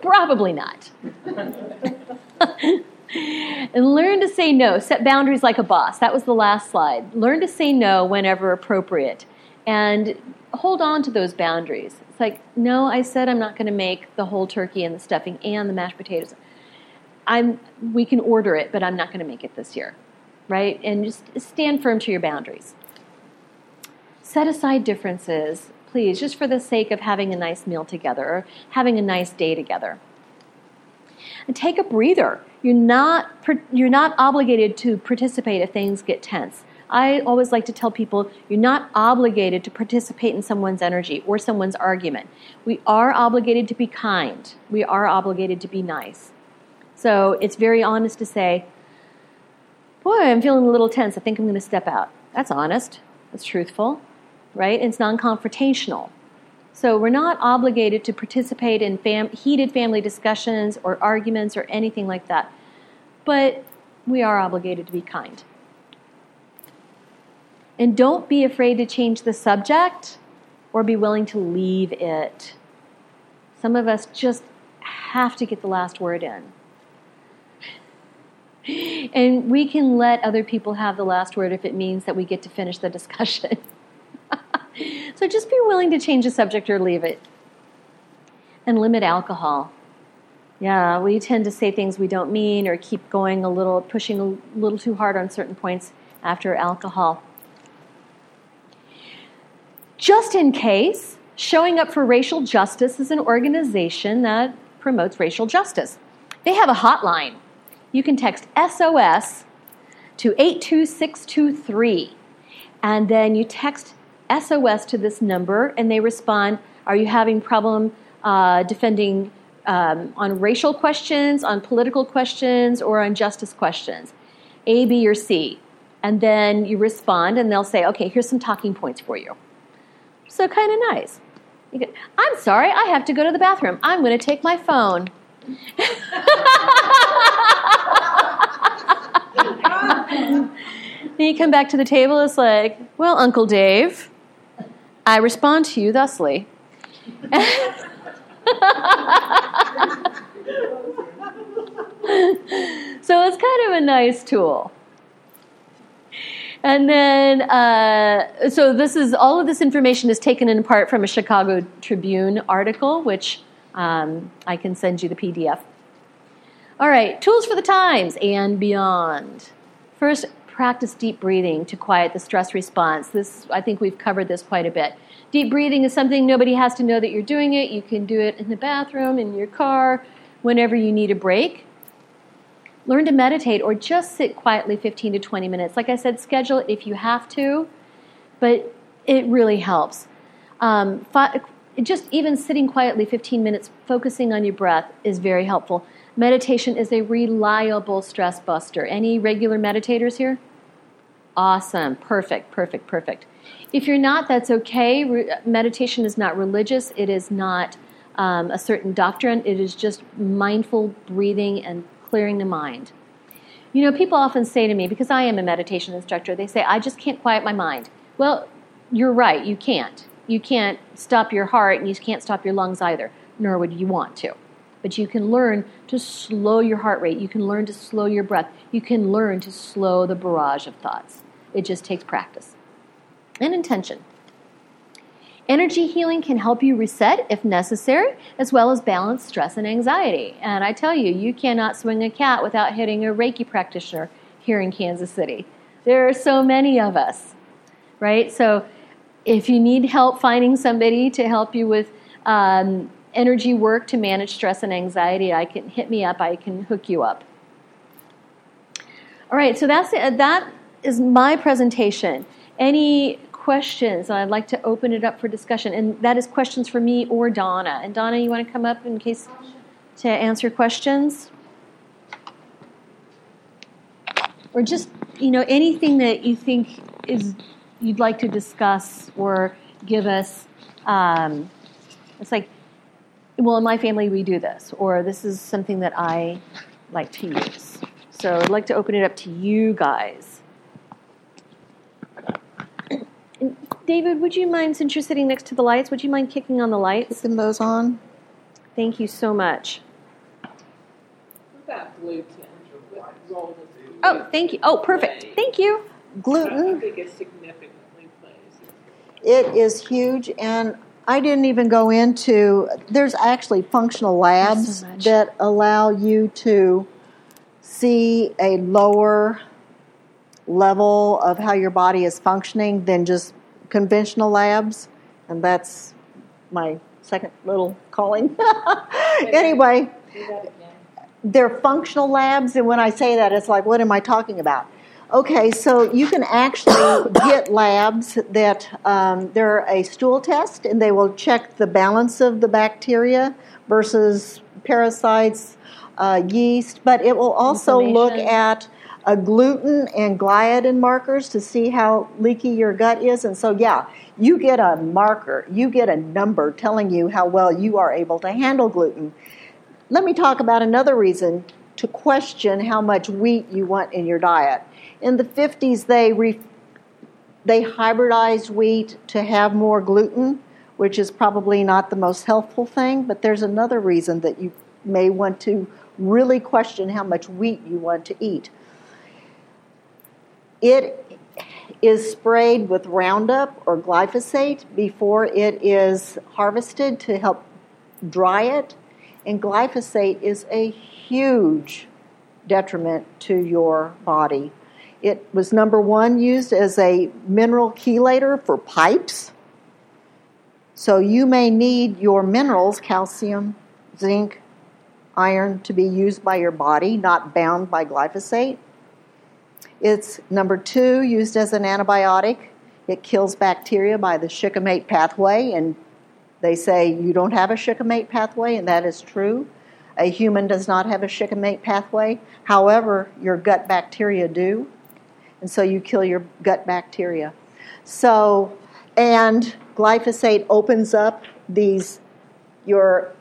Probably not. *laughs* and learn to say no. Set boundaries like a boss. That was the last slide. Learn to say no whenever appropriate. And hold on to those boundaries. It's like, no, I said I'm not going to make the whole turkey and the stuffing and the mashed potatoes. I'm, we can order it, but I'm not going to make it this year. Right? And just stand firm to your boundaries. Set aside differences, please, just for the sake of having a nice meal together or having a nice day together. And take a breather. You're not, you're not obligated to participate if things get tense. I always like to tell people you're not obligated to participate in someone's energy or someone's argument. We are obligated to be kind, we are obligated to be nice. So it's very honest to say, Boy, I'm feeling a little tense. I think I'm going to step out. That's honest, that's truthful, right? It's non confrontational. So we're not obligated to participate in fam- heated family discussions or arguments or anything like that. But we are obligated to be kind. And don't be afraid to change the subject or be willing to leave it. Some of us just have to get the last word in. *laughs* And we can let other people have the last word if it means that we get to finish the discussion. *laughs* *laughs* so just be willing to change the subject or leave it. And limit alcohol. Yeah, we tend to say things we don't mean or keep going a little, pushing a little too hard on certain points after alcohol. Just in case, Showing Up for Racial Justice is an organization that promotes racial justice. They have a hotline. You can text SOS to 82623, and then you text SOS to this number, and they respond Are you having problem uh, defending um, on racial questions, on political questions, or on justice questions? A, B, or C. And then you respond, and they'll say, Okay, here's some talking points for you. So kind of nice. Go, I'm sorry, I have to go to the bathroom. I'm going to take my phone. *laughs* then you come back to the table, it's like, well, Uncle Dave, I respond to you thusly. *laughs* so it's kind of a nice tool. And then, uh, so this is all of this information is taken in part from a Chicago Tribune article, which um, I can send you the PDF. All right, tools for the times and beyond. First, practice deep breathing to quiet the stress response. This, I think we've covered this quite a bit. Deep breathing is something nobody has to know that you're doing it. You can do it in the bathroom, in your car, whenever you need a break. Learn to meditate or just sit quietly 15 to 20 minutes. Like I said, schedule it if you have to, but it really helps. Um, just even sitting quietly 15 minutes, focusing on your breath, is very helpful. Meditation is a reliable stress buster. Any regular meditators here? Awesome. Perfect, perfect, perfect. If you're not, that's okay. Re- meditation is not religious, it is not um, a certain doctrine, it is just mindful breathing and clearing the mind. You know, people often say to me, because I am a meditation instructor, they say, I just can't quiet my mind. Well, you're right, you can't. You can't stop your heart and you can't stop your lungs either, nor would you want to. But you can learn to slow your heart rate. You can learn to slow your breath. You can learn to slow the barrage of thoughts. It just takes practice and intention. Energy healing can help you reset if necessary, as well as balance stress and anxiety. And I tell you, you cannot swing a cat without hitting a Reiki practitioner here in Kansas City. There are so many of us, right? So if you need help finding somebody to help you with um, energy work to manage stress and anxiety, I can hit me up. I can hook you up. All right, so that's that is my presentation. Any questions, I'd like to open it up for discussion. And that is questions for me or Donna. And Donna, you want to come up in case to answer questions? Or just, you know, anything that you think is you'd like to discuss or give us um, It's like, well, in my family we do this, or this is something that I like to use. So I'd like to open it up to you guys. David, would you mind, since you're sitting next to the lights, would you mind kicking on the lights? Putting those on. Thank you so much. What about gluten? What role does gluten Oh, thank you. Oh, perfect. Thank you. Gluten. think it significantly plays. It is huge, and I didn't even go into. There's actually functional labs so that allow you to see a lower level of how your body is functioning than just conventional labs, and that's my second little calling. *laughs* anyway, Do that again. they're functional labs, and when I say that, it's like, what am I talking about? Okay, so you can actually get labs that um, they're a stool test, and they will check the balance of the bacteria versus parasites, uh, yeast, but it will also look at a gluten and gliadin markers to see how leaky your gut is. And so, yeah, you get a marker, you get a number telling you how well you are able to handle gluten. Let me talk about another reason to question how much wheat you want in your diet. In the 50s, they re- they hybridized wheat to have more gluten, which is probably not the most helpful thing, but there's another reason that you may want to really question how much wheat you want to eat. It is sprayed with Roundup or glyphosate before it is harvested to help dry it, and glyphosate is a huge detriment to your body. It was number one used as a mineral chelator for pipes. So you may need your minerals, calcium, zinc, iron, to be used by your body, not bound by glyphosate. It's number two, used as an antibiotic. It kills bacteria by the shikimate pathway, and they say you don't have a shikimate pathway, and that is true. A human does not have a shikimate pathway. However, your gut bacteria do, and so you kill your gut bacteria. So, and glyphosate opens up these your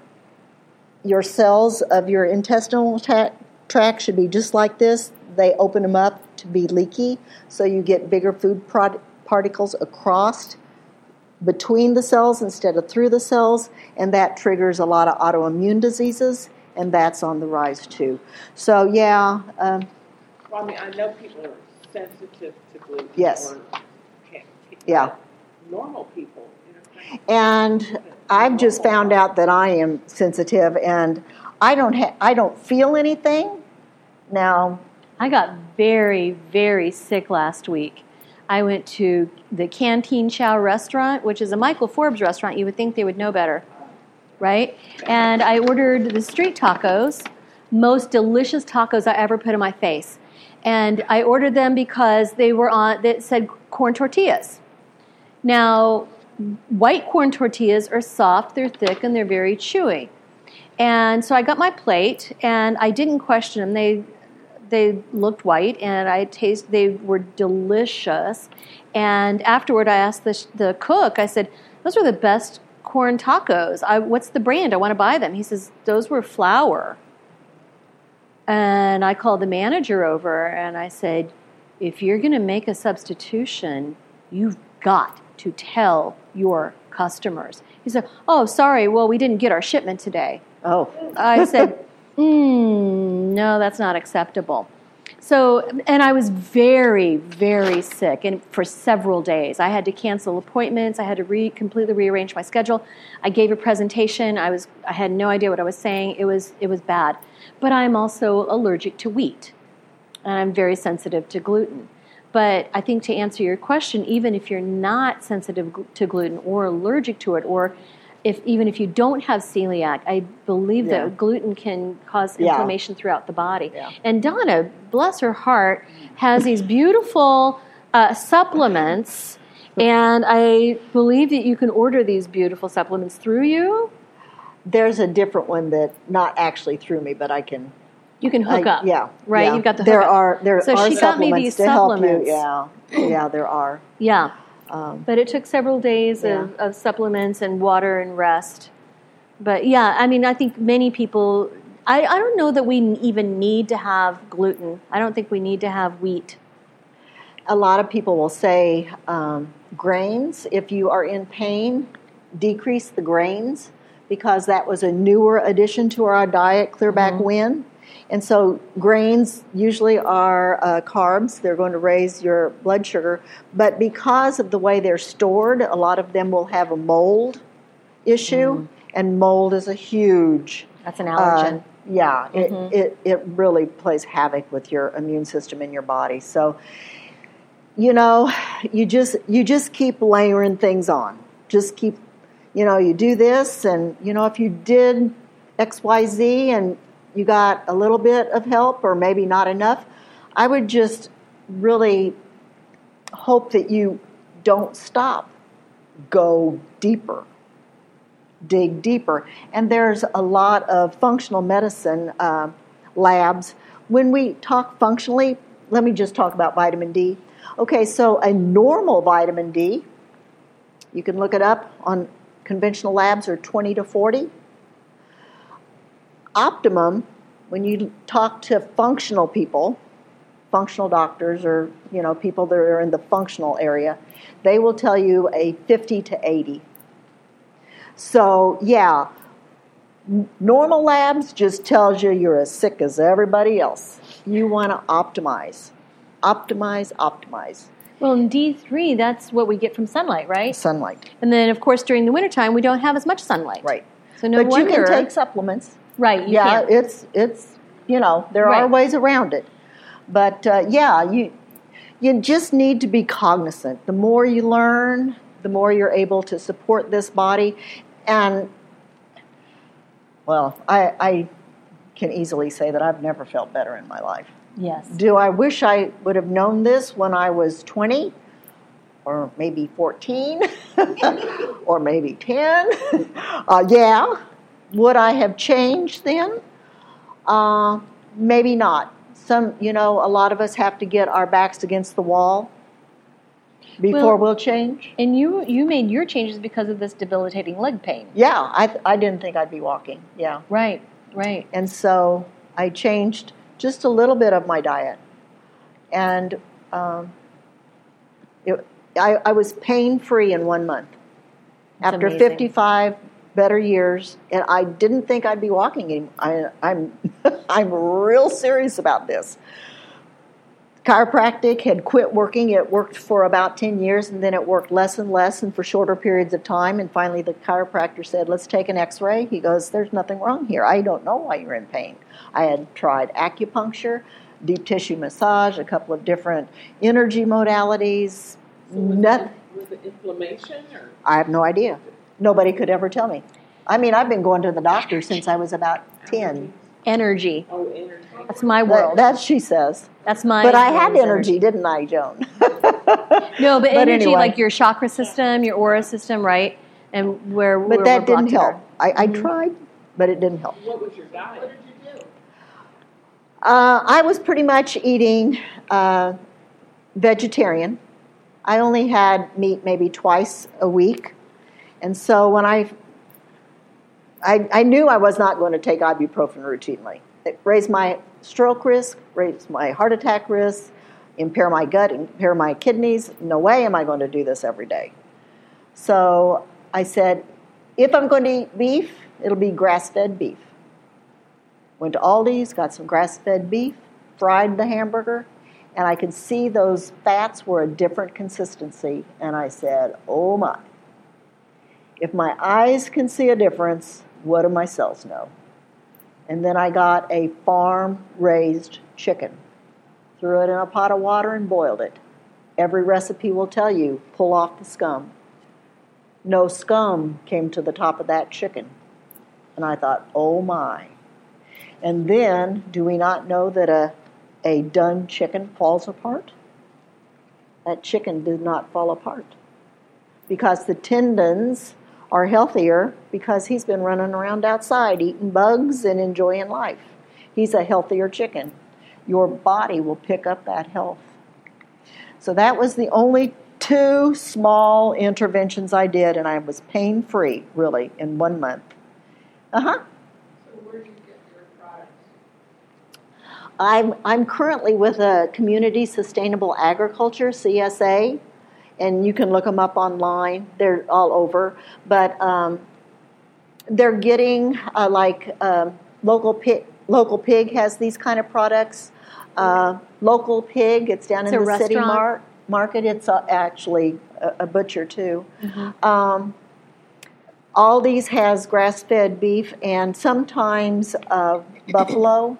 your cells of your intestinal tract should be just like this. They open them up to be leaky, so you get bigger food prod- particles across between the cells instead of through the cells, and that triggers a lot of autoimmune diseases, and that's on the rise too. So, yeah, um, Well, I mean, I know people are sensitive to gluten. Yes. Or can't, Yeah. Normal people. And I've just found out that I am sensitive, and I don't ha- I don't feel anything. Now, I got very, very sick last week. I went to the Canteen Chow restaurant, which is a Michael Forbes restaurant. You would think they would know better, right? And I ordered the street tacos, most delicious tacos I ever put in my face. And I ordered them because they were on, that said corn tortillas. Now, white corn tortillas are soft, they're thick, and they're very chewy. And so I got my plate, and I didn't question them. They they looked white, and I taste. They were delicious. And afterward, I asked the the cook. I said, "Those were the best corn tacos. I, what's the brand? I want to buy them." He says, "Those were flour." And I called the manager over, and I said, "If you're going to make a substitution, you've got to tell your customers." He said, "Oh, sorry. Well, we didn't get our shipment today." oh, I said, mm, no, that's not acceptable. So, and I was very, very sick, and for several days, I had to cancel appointments. I had to re- completely rearrange my schedule. I gave a presentation. I was, I had no idea what I was saying. It was, it was bad. But I'm also allergic to wheat, and I'm very sensitive to gluten. But I think to answer your question, even if you're not sensitive to gluten or allergic to it, or if even if you don't have celiac, I believe Yeah. that gluten can cause Yeah. inflammation throughout the body. Yeah. And Donna, bless her heart, has these beautiful uh, supplements, *laughs* and I believe that you can order these beautiful supplements through you. There's a different one that not actually through me, but I can. You can hook I- up. Yeah, Right. yeah. You've got the there are there So are she got me supplements these to help you. supplements. Yeah, yeah, there are. Yeah. Um, But it took several days Yeah. of, of supplements and water and rest. But yeah, I mean, I think many people. I, I don't know that we even need to have gluten. I don't think we need to have wheat. A lot of people will say um, grains. If you are in pain, decrease the grains because that was a newer addition to our diet clear back Mm-hmm. when. And so grains usually are uh, carbs. They're going to raise your blood sugar. But because of the way they're stored, a lot of them will have a mold issue. Mm-hmm. And mold is a huge That's an uh, allergen. yeah, Mm-hmm. it, it really plays havoc with your immune system in your body. So, you know, you just you just keep layering things on. Just keep, you know, you do this, and you know, if you did X, Y, Z, and you got a little bit of help, or maybe not enough, I would just really hope that you don't stop. Go deeper dig deeper. And there's a lot of functional medicine uh, labs. When we talk functionally, let me just talk about vitamin D. Okay, so a normal vitamin D, you can look it up on conventional labs, are 20 to 40. Optimum, when you talk to functional people, functional doctors or you know people that are in the functional area, they will tell you a 50 to 80. So, yeah, normal labs just tells you you're as sick as everybody else. You want to optimize. Optimize, optimize. Well, in D3, that's what we get from sunlight, right? Sunlight. And then, of course, during the wintertime, we don't have as much sunlight. Right. So no but wonder. you can take supplements. right. You yeah, can. it's it's you know, there are ways around it. But uh, yeah, you you just need to be cognizant. The more you learn, the more you're able to support this body and well, I, I can easily say that I've never felt better in my life. Yes. Do I wish I would have known this when I was 20 or maybe 14 *laughs* or maybe 10? *laughs* uh, yeah. Would I have changed then? Uh, maybe not. Some, you know, a lot of us have to get our backs against the wall before Well- we'll change. And you you made your changes because of this debilitating leg pain. Yeah, I, I didn't think I'd be walking. Yeah. Right. Right. And so I changed just a little bit of my diet. And um, it, I, I was pain free in one month. That's After amazing. 55 better years, and I didn't think I'd be walking anymore. I, I'm, *laughs* I'm real serious about this. Chiropractic had quit working. It worked for about 10 years, and then it worked less and less and for shorter periods of time. And finally, the chiropractor said, Let's take an x ray. He goes, There's nothing wrong here. I don't know why you're in pain. I had tried acupuncture, deep tissue massage, a couple of different energy modalities. So was, Nothing. it, was it inflammation or? I have no idea. Nobody could ever tell me. I mean, I've been going to the doctor since I was about 10. Energy. Oh, energy. That's my world. that she says. That's my. But I had world is energy, didn't I, Joan? *laughs* No, but, But energy anyway. like your chakra system, your aura system, right? And where But where that we're didn't help. together. I, I mm-hmm. tried, but it didn't help. What was your diet? What did you do? Uh, I was pretty much eating uh, vegetarian. I only had meat maybe twice a week. And so when I, I, I knew I was not going to take ibuprofen routinely. It raised my stroke risk, raised my heart attack risk, impair my gut, impair my kidneys. No way am I going to do this every day. So I said, if I'm going to eat beef, it'll be grass fed beef. Went to Aldi's, got some grass fed beef, fried the hamburger, and I could see those fats were a different consistency. And I said, oh my. If my eyes can see a difference, what do my cells know? And then I got a farm raised chicken, threw it in a pot of water and boiled it. Every recipe will tell you pull off the scum. No scum came to the top of that chicken. And I thought, oh my. And then, do we not know that a, a done chicken falls apart? That chicken did not fall apart because the tendons are healthier because he's been running around outside eating bugs and enjoying life. He's a healthier chicken. Your body will pick up that health. So that was the only two small interventions I did, and I was pain free, really, in one month. Uh huh. So where do you get your products? I'm, I'm currently with a Community Sustainable Agriculture, CSA, and you can look them up online. They're all over. But um, they're getting, uh, like, um, local, pig, local Pig has these kind of products. Uh, local Pig, it's down It's in the city mar- market. It's uh, actually a, a butcher, too. Um, Aldi's has grass fed beef and sometimes uh, buffalo.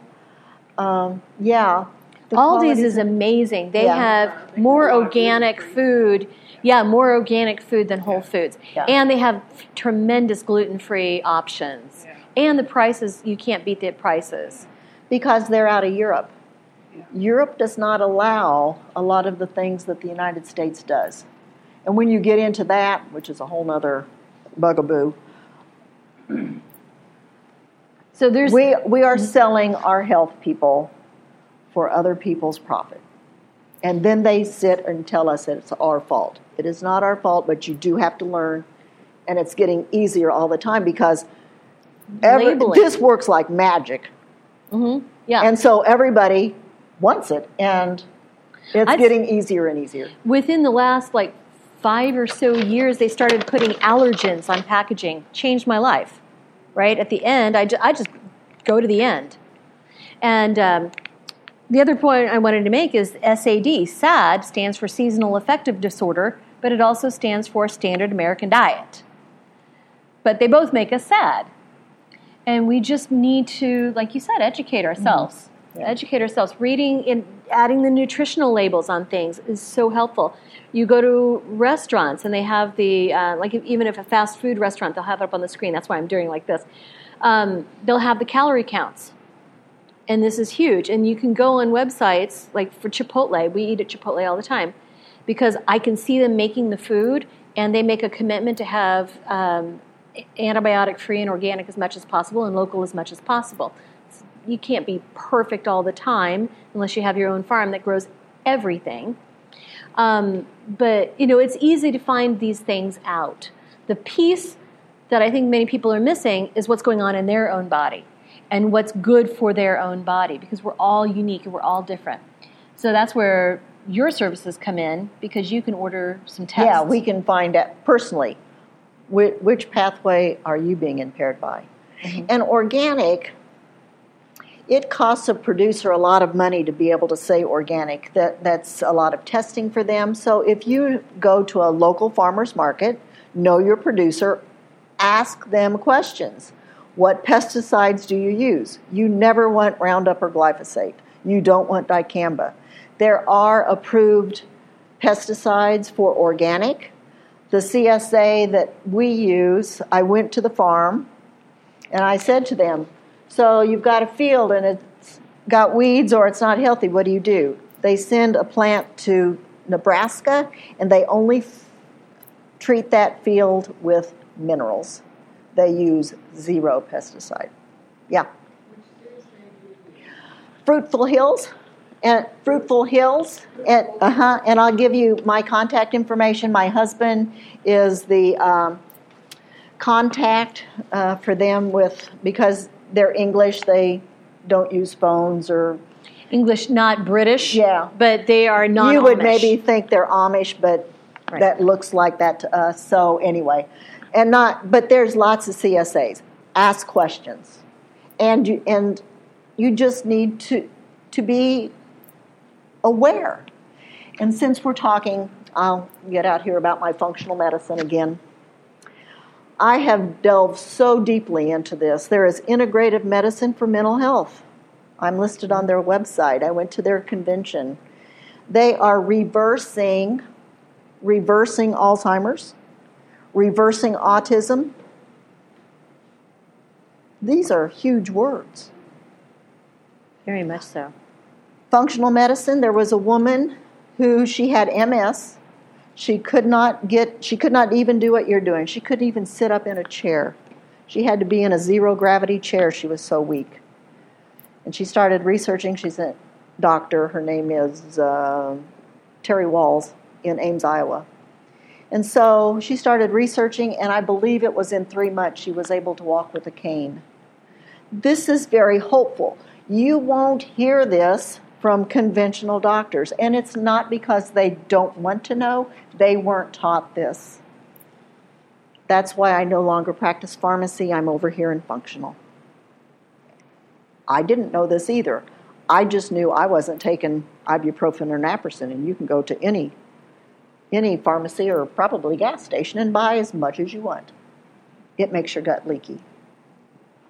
Um, yeah. The Aldi's is amazing. They Yeah. have more organic food. Yeah, more organic food than Whole Foods. Yeah. And they have tremendous gluten free options. And the prices, you can't beat the prices. because they're out of Europe. Europe does not allow a lot of the things that the United States does. And when you get into that, which is a whole nother bugaboo, So there's we, we are mm-hmm. selling our health people for other people's profit. And then they sit and tell us that it's our fault. It is not our fault, but you do have to learn. And it's getting easier all the time because every, this works like magic. Mm-hmm. yeah. And so everybody wants it, and it's I'd- getting easier and easier. within the last like five or so years, they started putting allergens on packaging. Changed my life. Right at the end, I, ju- I just go to the end. And um, the other point I wanted to make is SAD. SAD stands for seasonal affective disorder, but it also stands for standard American diet. But they both make us sad. And we just need to, like you said, educate ourselves. Educate ourselves. Reading and adding the nutritional labels on things is so helpful. You go to restaurants and they have the, uh, like if, even if a fast food restaurant, they'll have it up on the screen. That's why I'm doing like this. Um, they'll have the calorie counts. And this is huge. And you can go on websites, like for Chipotle, we eat at Chipotle all the time, because I can see them making the food and they make a commitment to have um, antibiotic free and organic as much as possible and local as much as possible. You can't be perfect all the time unless you have your own farm that grows everything. Um, but you know, it's easy to find these things out. The piece that I think many people are missing is what's going on in their own body and what's good for their own body because we're all unique and we're all different. So that's where your services come in because you can order some tests. Yeah, we can find out personally which, which pathway are you being impaired by. And organic, it costs a producer a lot of money to be able to say organic. That, that's a lot of testing for them. So if you go to a local farmer's market, know your producer, ask them questions. What pesticides do you use? You never want Roundup or glyphosate. You don't want dicamba. There are approved pesticides for organic. The CSA that we use, I went to the farm and I said to them, So you've got a field and it's got weeds or it's not healthy, what do you do? They send a plant to Nebraska and they only f- treat that field with minerals. They use zero pesticide. Yeah. Fruitful Hills, and Fruitful Hills, and uh huh. And I'll give you my contact information. My husband is the um, contact uh, for them with because they're English. They don't use phones or English, not British. Yeah. But they are not. you would maybe think they're Amish, but Right. that looks like that to us. So anyway, and not, but there's lots of CSAs. Ask questions, and you and you just need to to be aware. And since we're talking, I'll get out here about my functional medicine again. I have delved so deeply into this. There is integrative medicine for mental health. I'm listed on their website. I went to their convention. They are reversing reversing Alzheimer's, reversing autism. These are huge words. Very much so. Functional medicine, there was a woman who she had MS. She could not get she could not even do what you're doing. She couldn't even sit up in a chair. She had to be in a zero gravity chair. She was so weak. And she started researching. She's a doctor. Her name is uh, Terry Wahls in Ames, Iowa. And so she started researching, and I believe it was in three months she was able to walk with a cane. This is very hopeful. You won't hear this from conventional doctors, and it's not because they don't want to know, they weren't taught this. That's why I no longer practice pharmacy, I'm over here in functional. I didn't know this either. I just knew I wasn't taking ibuprofen or naproxen, and you can go to any any pharmacy or probably gas station and buy as much as you want. It makes your gut leaky.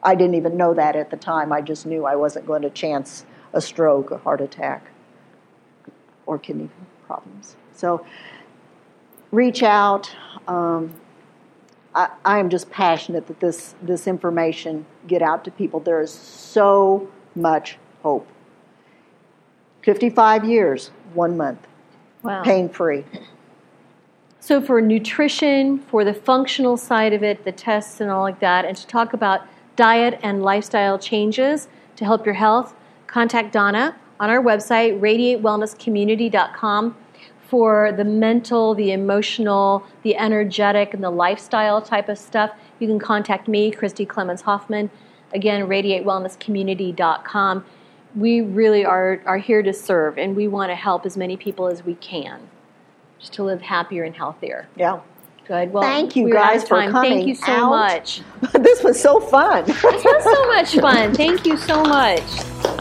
I didn't even know that at the time. I just knew I wasn't going to chance a stroke, a heart attack, or kidney problems. So reach out. Um, I, I am just passionate that this, this information get out to people. There is so much hope. 55 years, one month, Wow. pain free. So, for nutrition, for the functional side of it, the tests and all like that, and to talk about diet and lifestyle changes to help your health, contact Donna on our website, radiatewellnesscommunity.com, for the mental, the emotional, the energetic, and the lifestyle type of stuff. You can contact me, Christy Clemens Hoffman. Again, radiatewellnesscommunity.com. We really are, are here to serve, and we want to help as many people as we can just to live happier and healthier. Yeah. Good. Well, Thank you guys for coming Thank you so out. much. *laughs* this was so fun. This was so much fun. Thank you so much.